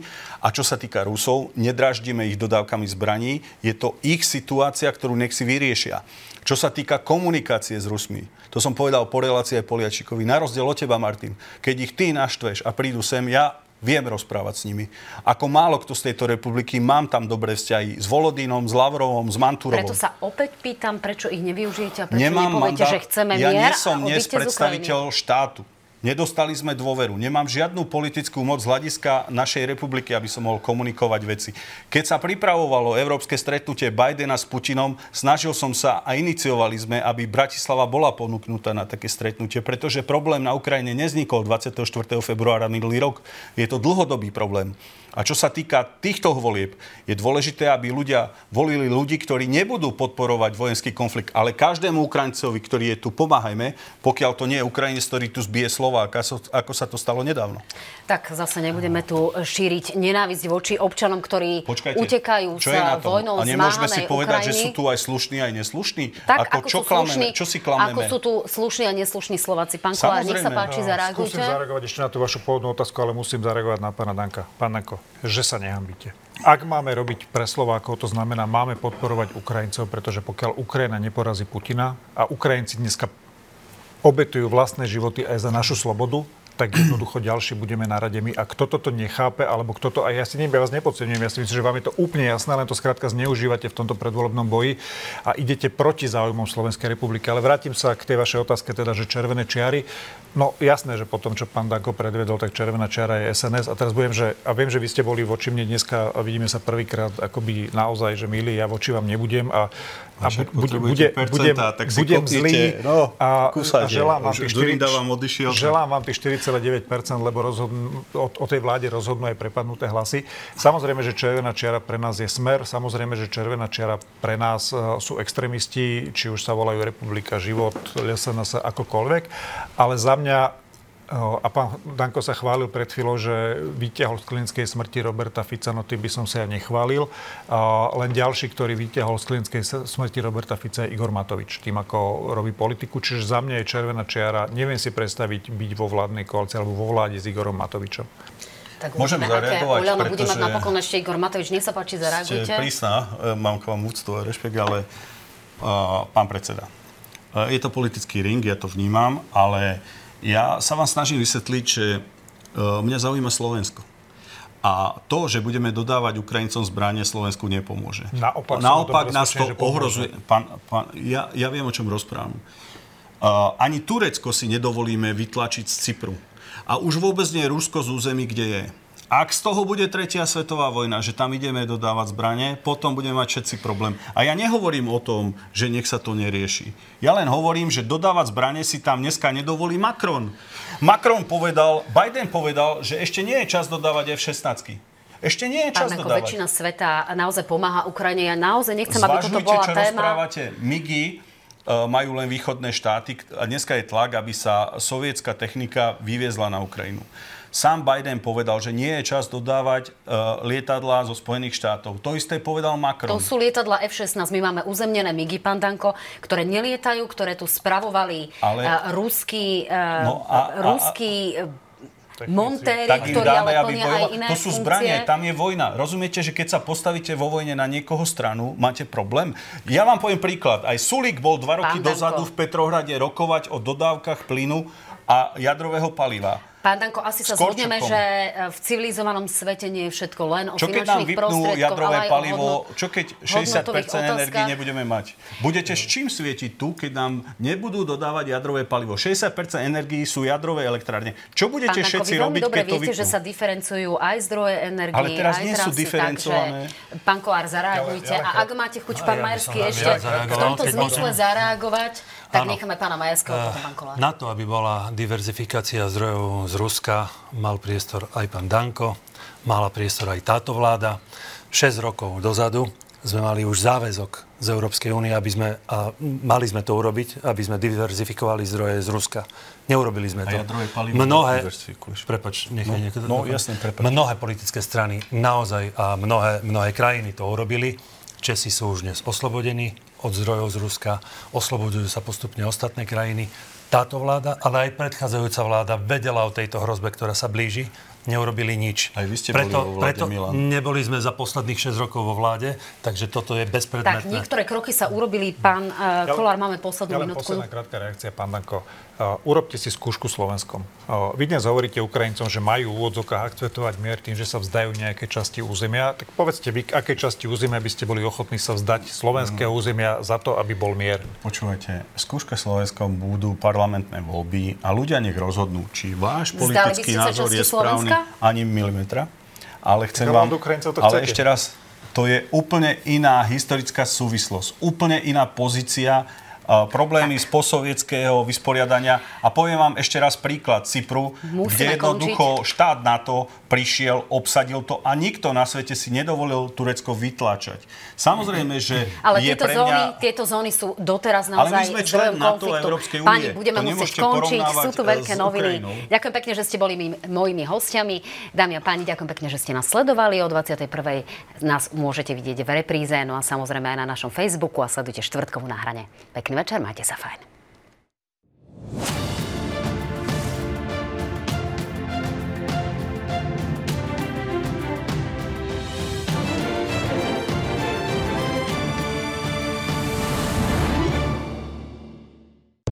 Speaker 4: A čo sa týka Rusov, nedraždíme ich dodávkami zbraní. Je to ich situácia, ktorú nech si vyriešia. Čo sa týka komunikácie s Rusmi, to som povedal po relácii aj Poliačikovi. Na rozdiel od teba, Martin, keď ich ty naštveš a prídu sem, ja viem rozprávať s nimi. Ako málo kto z tejto republiky, mám tam dobré vzťahy s Volodínom, s Lavrovom, s Manturovom.
Speaker 1: Preto sa opäť pýtam, prečo ich nevyužijete a prečo
Speaker 4: Nemám
Speaker 1: nepoviete,
Speaker 4: mandát,
Speaker 1: že chceme
Speaker 4: ja
Speaker 1: mier
Speaker 4: nie som dnes predstaviteľ štátu. Nedostali sme dôveru. Nemám žiadnu politickú moc z hľadiska našej republiky, aby som mohol komunikovať veci. Keď sa pripravovalo európske stretnutie Bidena s Putinom, snažil som sa a iniciovali sme, aby Bratislava bola ponúknutá na také stretnutie, pretože problém na Ukrajine neznikol 24. februára minulý rok. Je to dlhodobý problém. A čo sa týka týchto volieb, je dôležité, aby ľudia volili ľudí, ktorí nebudú podporovať vojenský konflikt, ale každému Ukrajincovi, ktorý je tu, pomáhajme, pokiaľ to nie je Ukrajinec, ktorý tu zbije Slováka, so- ako sa to stalo nedávno.
Speaker 1: Tak zase nebudeme tu šíriť nenávisť voči občanom, ktorí
Speaker 4: Počkajte,
Speaker 1: utekajú
Speaker 4: čo je na tom?
Speaker 1: vojnou
Speaker 4: A nemôžeme si povedať,
Speaker 1: Ukrajiny.
Speaker 4: že sú tu aj slušní, aj neslušní?
Speaker 1: Tak,
Speaker 4: ako,
Speaker 1: ako,
Speaker 4: čo
Speaker 1: sú
Speaker 4: klameme?
Speaker 1: slušní,
Speaker 4: Čo si klameme?
Speaker 1: ako sú tu slušní a neslušní Slováci. Pán Kolár, nech sa páči,
Speaker 2: No,
Speaker 1: zareagujte.
Speaker 2: Skúsim zareagovať ešte na tú vašu pôvodnú otázku, ale musím zareagovať na pána Danka. Pán Danko, že sa nehambíte. Ak máme robiť pre Slovákov, to znamená, máme podporovať Ukrajincov, pretože pokiaľ Ukrajina neporazí Putina a Ukrajinci dneska obetujú vlastné životy aj za našu slobodu, tak jednoducho ďalší budeme na rade my. A kto toto nechápe, alebo kto to, a ja si neviem, ja vás nepodceňujem, ja si myslím, že vám je to úplne jasné, len to skrátka zneužívate v tomto predvolebnom boji a idete proti záujmom Slovenskej republiky. Ale vrátim sa k tej vašej otázke, teda, že červené čiary. No jasné, že po tom, čo pán Danko predvedol, tak červená čiara je SNS. A teraz budem, že, a viem, že vy ste boli voči mne dneska a vidíme sa prvýkrát akoby naozaj, že milí, ja voči vám nebudem a, a bu- bude, bude, budem,
Speaker 4: tak si
Speaker 2: budem
Speaker 4: kopnite.
Speaker 2: zlý
Speaker 4: No,
Speaker 2: a, a želám vám tých
Speaker 4: Durinda
Speaker 2: 4,
Speaker 4: vám odišiel.
Speaker 2: želám vám tých 4,9%, lebo rozhodnú, o, o tej vláde rozhodnú aj prepadnuté hlasy. Samozrejme, že červená čiara pre nás je smer, samozrejme, že červená čiara pre nás e, sú extrémisti, či už sa volajú Republika, Život, SNS, akokoľvek. Ale za mňa a pán Danko sa chválil pred chvíľou, že vyťahol z klinickej smrti Roberta Fica, no tým by som sa ja nechválil. A len ďalší, ktorý vyťahol z klinickej smrti Roberta Fica je Igor Matovič, tým ako robí politiku. Čiže za mňa je červená čiara. Neviem si predstaviť byť vo vládnej koalícii alebo vo vláde s Igorom Matovičom.
Speaker 1: Tak
Speaker 4: Môžem
Speaker 1: uvidíme, aké
Speaker 4: zareagovať,
Speaker 1: Oľano bude mať
Speaker 4: pretože-
Speaker 1: napokon ešte Igor Matovič. Nech sa páči,
Speaker 4: Ste
Speaker 1: zareagujte.
Speaker 4: prísna, e, mám k vám úctu a rešpekt, ale uh, pán predseda, uh, je to politický ring, ja to vnímam, ale ja sa vám snažím vysvetliť, že uh, mňa zaujíma Slovensko. A to, že budeme dodávať Ukrajincom zbranie, Slovensku nepomôže.
Speaker 2: Naopak
Speaker 4: Naopak nás to ohrozuje. Pán, pán, ja, ja viem, o čom rozprávam. Uh, ani Turecko si nedovolíme vytlačiť z Cypru. A už vôbec nie Rusko z území, kde je. Ak z toho bude tretia svetová vojna, že tam ideme dodávať zbranie, potom budeme mať všetci problém. A ja nehovorím o tom, že nech sa to nerieši. Ja len hovorím, že dodávať zbranie si tam dneska nedovolí Macron. Macron povedal, Biden povedal, že ešte nie je čas dodávať F-16. Ešte nie je čas
Speaker 1: Pán,
Speaker 4: dodávať.
Speaker 1: väčšina sveta naozaj pomáha Ukrajine. Ja naozaj nechcem, aby toto
Speaker 4: Zvažujte,
Speaker 1: bola
Speaker 4: čo
Speaker 1: téma.
Speaker 4: rozprávate. MIGI e, majú len východné štáty a dneska je tlak, aby sa sovietská technika vyviezla na Ukrajinu. Sám Biden povedal, že nie je čas dodávať uh, lietadlá zo Spojených štátov. To isté povedal Macron.
Speaker 1: To sú lietadla F-16. My máme uzemnené MIGI, pán Danko, ktoré nelietajú, ktoré tu spravovali
Speaker 4: Ale-
Speaker 1: uh, ruský, uh,
Speaker 4: No a- a- a-
Speaker 1: ruský uh, montéri,
Speaker 4: tak im dáme,
Speaker 1: ale
Speaker 4: aby bojoval.
Speaker 1: iné
Speaker 4: To sú
Speaker 1: funkcie.
Speaker 4: zbranie, tam je vojna. Rozumiete, že keď sa postavíte vo vojne na niekoho stranu, máte problém? Ja vám poviem príklad. Aj Sulík bol dva roky
Speaker 1: Pán Danko.
Speaker 4: dozadu v Petrohrade rokovať o dodávkach plynu a jadrového paliva.
Speaker 1: Pán Danko, asi sa
Speaker 4: S Korčokom.
Speaker 1: zhodneme, že e, v civilizovanom svete nie je všetko len o
Speaker 4: Čo keď nám
Speaker 1: finančných
Speaker 4: vypnú
Speaker 1: prostriedkoch,
Speaker 4: jadrové
Speaker 1: ale aj
Speaker 4: palivo,
Speaker 1: o hodnot-
Speaker 4: čo keď
Speaker 1: hodnotových
Speaker 4: 60% energii nebudeme mať? Budete s čím svietiť tu, keď nám nebudú dodávať jadrové palivo? 60% energií sú jadrové elektrárne. Čo
Speaker 1: Pán
Speaker 4: budete
Speaker 1: Danko,
Speaker 4: všetci
Speaker 1: veľmi
Speaker 4: robiť,
Speaker 1: dobre
Speaker 4: keď to
Speaker 1: viete,
Speaker 4: vypnú?
Speaker 1: že sa diferencujú aj zdroje energie,
Speaker 4: Ale teraz
Speaker 1: aj
Speaker 4: nie sú
Speaker 1: trasy,
Speaker 4: diferencované.
Speaker 1: Takže, pán Kolár, zareagujte.
Speaker 2: Ja ja len
Speaker 1: a ak máte chuť, pán
Speaker 3: ja
Speaker 1: Majerský, ešte v tomto zmysle zareagovať, tak
Speaker 3: Áno.
Speaker 1: necháme pána Majerského, potom pán Kolár.
Speaker 3: Na to, aby bola diverzifikácia zdrojov z Ruska, mal priestor aj pán Danko, mala priestor aj táto vláda. 6 rokov dozadu sme mali už záväzok z Európskej únie, aby sme, a mali sme to urobiť, aby sme diverzifikovali zdroje z Ruska. Neurobili sme
Speaker 4: A
Speaker 3: to.
Speaker 4: jadrové palivo
Speaker 3: mnohé, prepač, nechaj
Speaker 4: No,
Speaker 3: niekto.
Speaker 4: no, jasné, prepač.
Speaker 3: Mnohé politické strany naozaj a mnohé, mnohé krajiny to urobili. Česi sú už dnes oslobodení od zdrojov z Ruska, oslobodujú sa postupne ostatné krajiny. Táto vláda, ale aj predchádzajúca vláda vedela o tejto hrozbe, ktorá sa blíži, neurobili nič.
Speaker 4: Aj vy ste
Speaker 3: preto,
Speaker 4: boli vo vláde,
Speaker 3: preto
Speaker 4: Milan.
Speaker 3: neboli sme za posledných 6 rokov vo vláde, takže toto je
Speaker 1: Tak,
Speaker 3: bezpredmetné.
Speaker 1: niektoré kroky sa urobili. Pán uh, Kolár, máme poslednú
Speaker 2: Ja
Speaker 1: minútku.
Speaker 2: posledná krátka reakcia, pán Danko. Uh, urobte si skúšku Slovenskom. Uh, vy dnes hovoríte Ukrajincom, že majú v úvodzokách akceptovať mier tým, že sa vzdajú nejaké časti územia. Tak povedzte vy, aké časti územia by ste boli ochotní sa vzdať slovenského
Speaker 4: Mm.
Speaker 2: územia za to, aby bol mier.
Speaker 4: Počúvajte, skúška Slovenskom budú parlamentné voľby a ľudia nech rozhodnú, či váš politický názor je správny
Speaker 1: Slovenska?
Speaker 4: ani milimetra. Ale chcem
Speaker 2: ale
Speaker 4: vám...
Speaker 2: od Ukrajincov to
Speaker 4: ale ešte raz, to je úplne iná historická súvislosť, úplne iná pozícia, problémy z posovietského vysporiadania. A poviem vám ešte raz príklad Cypru,
Speaker 1: Musíme
Speaker 4: kde jednoducho štát NATO prišiel, obsadil to a nikto na svete si nedovolil Turecko vytláčať. Samozrejme, že
Speaker 1: Ale
Speaker 4: je
Speaker 1: tieto,
Speaker 4: pre
Speaker 1: zóny,
Speaker 4: mňa...
Speaker 1: tieto zóny sú doteraz
Speaker 4: Ale my
Speaker 1: naozaj
Speaker 4: sme člen NATO. Európskej únie.
Speaker 1: Pani, budeme
Speaker 4: To
Speaker 1: musieť skončiť. Sú tu veľké
Speaker 4: s
Speaker 1: noviny.
Speaker 4: Ukrajinou.
Speaker 1: Ďakujem pekne, že ste boli mý, mojimi hostiami. Dámy a páni, ďakujem pekne, že ste nás sledovali. O 21. nás môžete vidieť v repríze, no a samozrejme aj na našom Facebooku a sledujte štvrtkovú na hrane. Pekný večer, auf Safajn.